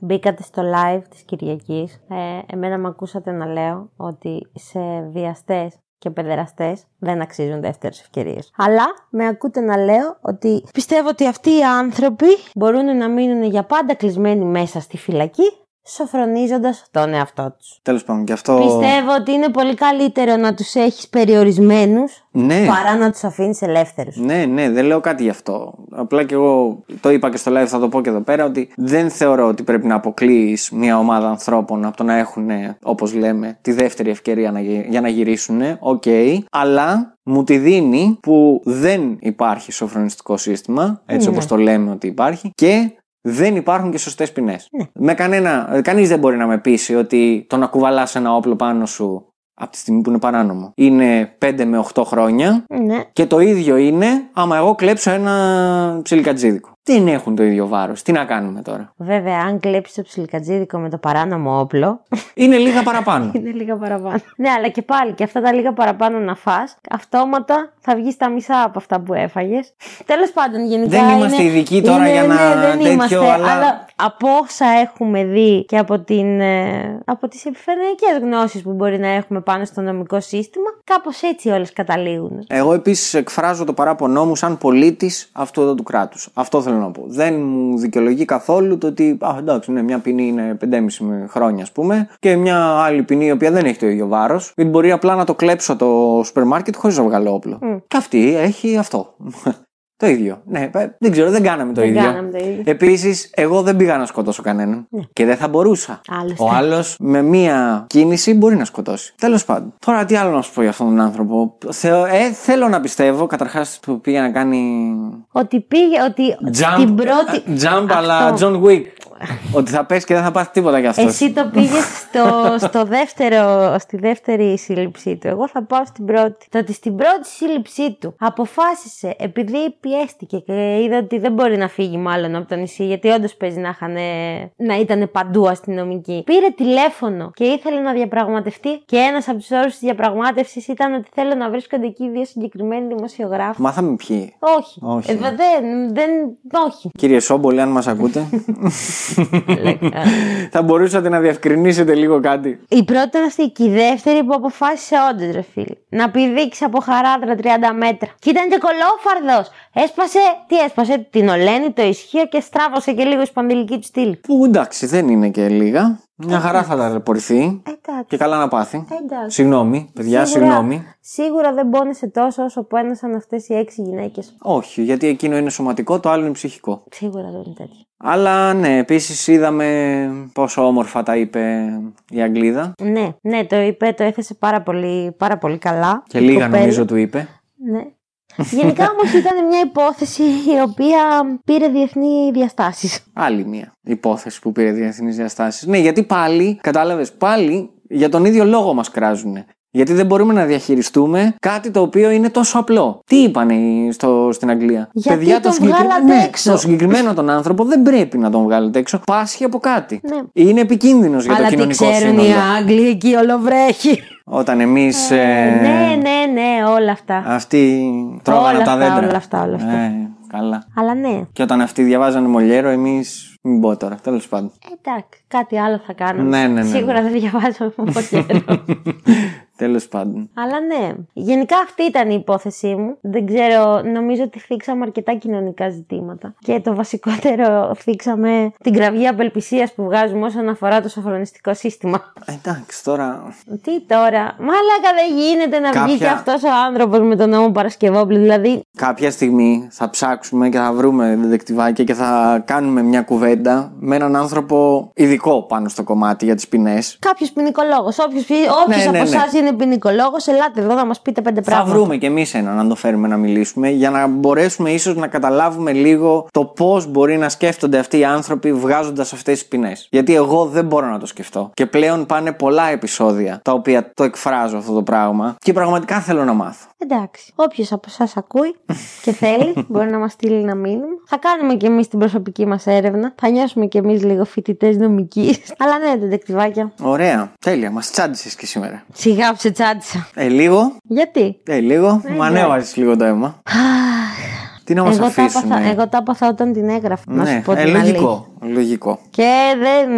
μπήκατε στο live της Κυριακής, ε, εμένα με ακούσατε να λέω ότι σε βιαστές και παιδεραστές δεν αξίζουν δεύτερες ευκαιρίες. Αλλά με ακούτε να λέω ότι πιστεύω ότι αυτοί οι άνθρωποι μπορούν να μείνουν για πάντα κλεισμένοι μέσα στη φυλακή, σοφρονίζοντας τον εαυτό τους. Τέλος πάντων, και αυτό. Πιστεύω ότι είναι πολύ καλύτερο να τους έχεις περιορισμένους Ναι. παρά να τους αφήνεις ελεύθερους. Ναι, ναι, δεν λέω κάτι γι' αυτό. Απλά και εγώ το είπα και στο live, θα το πω και εδώ πέρα, ότι δεν θεωρώ ότι πρέπει να αποκλείεις μια ομάδα ανθρώπων από το να έχουν, όπως λέμε, τη δεύτερη ευκαιρία να, γυ- για να γυρίσουν. Οκ. αλλά μου τη δίνει που δεν υπάρχει σωφρονιστικό σύστημα, έτσι Ναι. όπως το λέμε ότι υπάρχει, και δεν υπάρχουν και σωστές ποινές. Με κανένα. Κανείς δεν μπορεί να με πείσει ότι το να κουβαλάς ένα όπλο πάνω σου από τη στιγμή που είναι παράνομο είναι 5 με 8 χρόνια Ναι. και το ίδιο είναι άμα εγώ κλέψω ένα ψιλικατζίδικο. Δεν έχουν το ίδιο βάρος. Τι να κάνουμε τώρα; Βέβαια, αν κλέψεις το ψιλικατζίδικο με το παράνομο όπλο, Είναι λίγα παραπάνω. είναι λίγα παραπάνω. Ναι, αλλά και πάλι και αυτά τα λίγα παραπάνω να φας, αυτόματα θα βγεις τα μισά από αυτά που έφαγες. Τέλος πάντων, γενικά. Δεν είμαστε είναι- ειδικοί τώρα είναι- για να ναι, δεν τέτοιο, είμαστε, αλλά- από όσα έχουμε δει και από, την, ε, από τις επιφανειακές γνώσεις που μπορεί να έχουμε πάνω στο νομικό σύστημα, κάπως έτσι όλες καταλήγουν. Εγώ επίσης εκφράζω το παράπονό μου σαν πολίτης αυτού εδώ του κράτους. Αυτό θέλω να πω. Δεν μου δικαιολογεί καθόλου το ότι, α, εντάξει, ναι, μια ποινή είναι 5,5 χρόνια, ας πούμε, και μια άλλη ποινή η οποία δεν έχει το ίδιο βάρος, γιατί μπορεί απλά να το κλέψω το σούπερ μάρκετ χωρίς να βγάλω όπλο. Και αυτή έχει αυτό. Το ίδιο. Ναι, ε, δεν ξέρω, δεν κάναμε το Δεν ίδιο. κάναμε το ίδιο. Επίσης, εγώ δεν πήγα να σκοτώσω κανέναν. Και δεν θα μπορούσα. Άλλωστε. Ο άλλος με μία κίνηση μπορεί να σκοτώσει. Τέλος πάντων. Τώρα, τι άλλο να σου πω για αυτόν τον άνθρωπο. Θεω- ε, θέλω να πιστεύω, καταρχάς, που πήγε να κάνει. Ότι πήγε, ότι Jump, την πρώτη. jump αλλά Αυτό. John Wick. Ότι θα πέσει και δεν θα πάθει τίποτα κι αυτός. Εσύ το πήγες στο, στο δεύτερο, στη δεύτερη σύλληψή του. Εγώ θα πάω στην πρώτη. Το ότι στην πρώτη σύλληψή του αποφάσισε, επειδή πιέστηκε και είδε ότι δεν μπορεί να φύγει μάλλον από το νησί, γιατί όντως παίζει να, είχαν, να ήταν παντού αστυνομικοί. Πήρε τηλέφωνο και ήθελε να διαπραγματευτεί. Και ένας από τους όρους της διαπραγμάτευσης ήταν ότι θέλω να βρίσκονται εκεί δύο συγκεκριμένοι δημοσιογράφοι. Μάθαμε ποιοι. Όχι. Όχι. Ε, δεν, δεν, όχι. Κύριε Σόμπολη, αν μας ακούτε. θα μπορούσατε να διευκρινίσετε λίγο κάτι. Η πρώτη ήταν αυτή και η δεύτερη που αποφάσισε όντως, ρε φίλε. Να πηδήξεις από χαράδρα 30 μέτρα. Και ήταν και κολόφαρδος. Έσπασε, τι έσπασε, την Ολένη, το ισχύο και στράβωσε και λίγο η σπονδυλική του στήλη. Που εντάξει, δεν είναι και λίγα. Μια χαρά θα ταλαιπωρηθεί. Εντάξει. Και καλά να πάθει. Εντάξει. Συγγνώμη, παιδιά, Σίγουρα- συγγνώμη. Σίγουρα δεν πόνεσε τόσο όσο πόνεσαν αυτές οι έξι γυναίκες. Όχι, γιατί εκείνο είναι σωματικό, το άλλο είναι ψυχικό. Σίγουρα δεν είναι τέτοιο. Αλλά ναι, επίσης είδαμε πόσο όμορφα τα είπε η Αγγλίδα. Ναι, ναι, το είπε, το έθεσε πάρα πολύ, πάρα πολύ καλά. Και η λίγα κοπέλα. νομίζω του είπε. Ναι. Γενικά όμως ήταν μια υπόθεση η οποία πήρε διεθνή διαστάσεις. Άλλη μία υπόθεση που πήρε διεθνείς διαστάσεις. Ναι, γιατί πάλι, κατάλαβες, πάλι για τον ίδιο λόγο μας κράζουν. Γιατί δεν μπορούμε να διαχειριστούμε κάτι το οποίο είναι τόσο απλό. Τι είπανε οι- στο, στην Αγγλία; Γιατί το τον συγκεκρι- βγάλατε ναι, έξω. Το συγκεκριμένο τον άνθρωπο δεν πρέπει να τον βγάλετε έξω. Πάσχει από κάτι. Ναι. Είναι επικίνδυνος για το Αλλά τι κοινωνικό ξέρουν οι σύνολο. Άγγλοι εκεί ολοβρέχει. Όταν εμείς. Ναι, ναι, ναι, όλα αυτά. Αυτοί τρώγανε Όλα τα αυτά, δέντρα. όλα αυτά, όλα αυτά. Ε, καλά. Αλλά ναι, Και όταν αυτοί διαβάζανε Μολιέρο, εμείς. Μην πω τώρα, τέλος πάντων. εντάξει, κάτι άλλο θα κάνουμε. Ναι, ναι, ναι, Σίγουρα ναι. δεν διαβάζω από καιρό. Τέλος πάντων. Αλλά ναι. Γενικά αυτή ήταν η υπόθεσή μου. Δεν ξέρω, νομίζω ότι θίξαμε αρκετά κοινωνικά ζητήματα. Και το βασικότερο θίξαμε την κραυγή απελπισίας που βγάζουμε όσον αφορά το σοφρονιστικό σύστημα. Εντάξει, τώρα. Τι τώρα, μάλακα δεν γίνεται να βγει Κάποια- και αυτός ο άνθρωπος με τον νόμο Παρασκευόπουλου. Δηλαδή, Κάποια στιγμή θα ψάξουμε και θα βρούμε δεδεκτυβάκια και θα κάνουμε μια κουβέντα με έναν άνθρωπο ειδικό πάνω στο κομμάτι για τις ποινές. κάποιος ποινικολόγος. Όποιο Ναι, από ναι, ναι. εσά είναι ποινικολόγος, ελάτε εδώ να μας πείτε πέντε Θα πράγματα. βρούμε κι εμείς έναν να το φέρουμε να μιλήσουμε για να μπορέσουμε ίσως να καταλάβουμε λίγο το πώς μπορεί να σκέφτονται αυτοί οι άνθρωποι βγάζοντας αυτές τις ποινές. Γιατί εγώ δεν μπορώ να το σκεφτώ. Και πλέον πάνε πολλά επεισόδια τα οποία το εκφράζω αυτό το πράγμα και πραγματικά θέλω να μάθω. Εντάξει. Όποιος από εσάς ακούει και θέλει, μπορεί να μας στείλει ένα μήνυμα. Θα κάνουμε κι εμείς την προσωπική μας έρευνα. Θα νιώσουμε κι εμείς λίγο φοιτητές νομική. Αλλά ναι, τεντεκτιβάκια. Ωραία, τέλεια, μας τσάντισες και σήμερα. Σιγά που σε τσάντισα. Ε, λίγο, Γιατί; ε, λίγο, μου ανέβαζες λίγο το αίμα. Τι να μας Εγώ τα, αφήσουν. άπαθα, εγώ τα άπαθα όταν την έγραφα. να ναι, σου πω ε, την λογικό. Αλήθεια. Λογικό. Και δεν,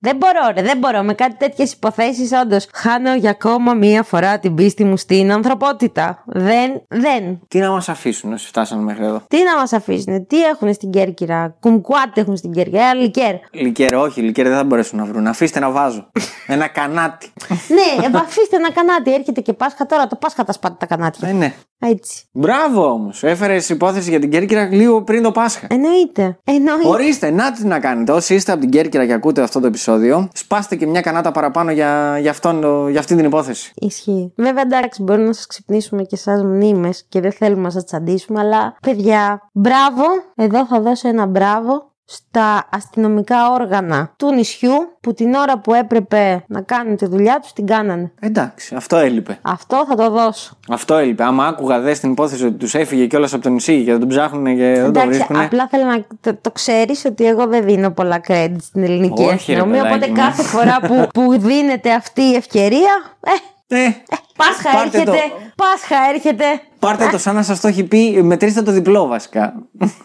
δεν μπορώ, ρε, δεν μπορώ. Με κάτι τέτοιες υποθέσεις, όντως. Χάνω για ακόμα μία φορά την πίστη μου στην ανθρωπότητα. Δεν, δεν. Τι να μας αφήσουν όσοι φτάσανε μέχρι εδώ; Τι να μας αφήσουν, τι έχουν στην Κέρκυρα; Κουμκουάτ έχουν στην Κέρκυρα. Ένα λικέρ. Λικέρ, όχι, λικέρ δεν θα μπορέσουν να βρουν. Αφήστε να βάζω. Ένα κανάτι. ναι, ε, αφήστε ένα κανάτι. Έρχεται και Πάσχα τώρα. Το Πάσχα τα σπάτε τα κανάτια. Ε, ναι. Έτσι. Μπράβο όμως. Έφερες υπόθεση για την Κέρκυρα λίγο πριν το Πάσχα. Εννοείται. Εννοείται. Ορίστε, να τι να κάνετε. Όσοι είστε από την Κέρκυρα και ακούτε αυτό το επεισόδιο, σπάστε και μια κανάτα παραπάνω για, για, αυτόν, το- για αυτή την υπόθεση. Ισχύει. Βέβαια, εντάξει, μπορεί να σας ξυπνήσουμε και εσά μνήμες και δεν θέλουμε να σας τσαντήσουμε, αλλά παιδιά, μπράβο. Εδώ θα δώσω ένα μπράβο στα αστυνομικά όργανα του νησιού που την ώρα που έπρεπε να κάνουν τη δουλειά τους την κάνανε. Εντάξει, αυτό έλειπε. Αυτό θα το δώσω. Αυτό έλειπε. Άμα άκουγα δες την υπόθεση ότι τους έφυγε κιόλα από το νησί και δεν τον ψάχνουν και δεν τον Εντάξει, βρίσκουν. απλά θέλω να το, το ξέρεις ότι εγώ δεν δίνω πολλά credit στην ελληνική Όχι, ρε αστυνομία. παιδάκι Οπότε μου. κάθε φορά που, που δίνεται αυτή η ευκαιρία. Ε, Ε, Πάσχα Πάρτε έρχεται. το. Πάσχα έρχεται. πάρτε το σαν να σας το έχει πει. Μετρήστε το διπλό βασικά.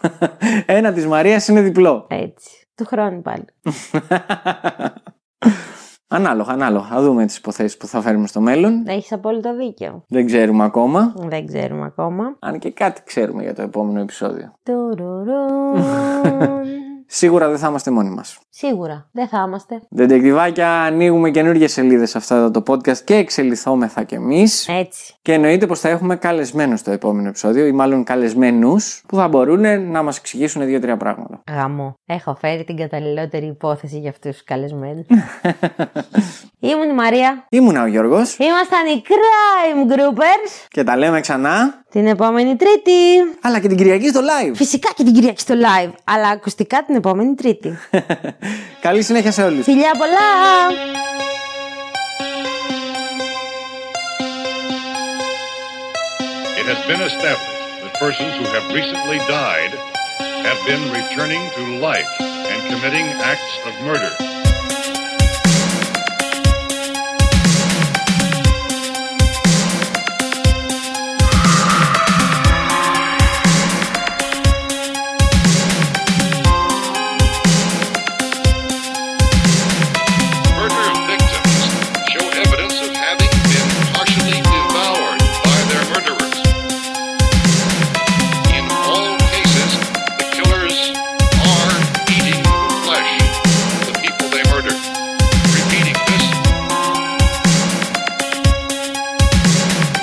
Ένα της Μαρίας είναι διπλό. Έτσι. Του χρόνου πάλι. Ανάλογα, ανάλογα. Θα δούμε τις υποθέσεις που θα φέρουμε στο μέλλον. Έχεις απόλυτο δίκιο. Δεν ξέρουμε ακόμα. Δεν ξέρουμε ακόμα. Αν και κάτι ξέρουμε για το επόμενο επεισόδιο. Τουρουρούν. Σίγουρα δεν θα είμαστε μόνοι μας. Σίγουρα. Δεν θα είμαστε. Δεντεκτιβάκια, ανοίγουμε καινούργιες σελίδες σε αυτά εδώ το podcast και εξελιχθόμεθα κι εμείς. Έτσι. Και εννοείται πως θα έχουμε καλεσμένους στο επόμενο επεισόδιο, ή μάλλον καλεσμένους που θα μπορούν να μας εξηγήσουν δύο-τρία πράγματα. Γαμό. Έχω φέρει την καταλληλότερη υπόθεση για αυτούς τους καλεσμένους. Ήμουν η Μαρία. Ήμουνα ο Γιώργος Ήμασταν οι Crime Groupers και τα λέμε ξανά, την επόμενη Τρίτη. αλλά και την Κυριακή στο live. Φυσικά και την Κυριακή στο live, αλλά ακουστικά την επόμενη Τρίτη. Καλή συνέχεια σε όλους. Φιλιά πολλά! It has been established that persons who have recently died have been returning to life and committing acts of murder.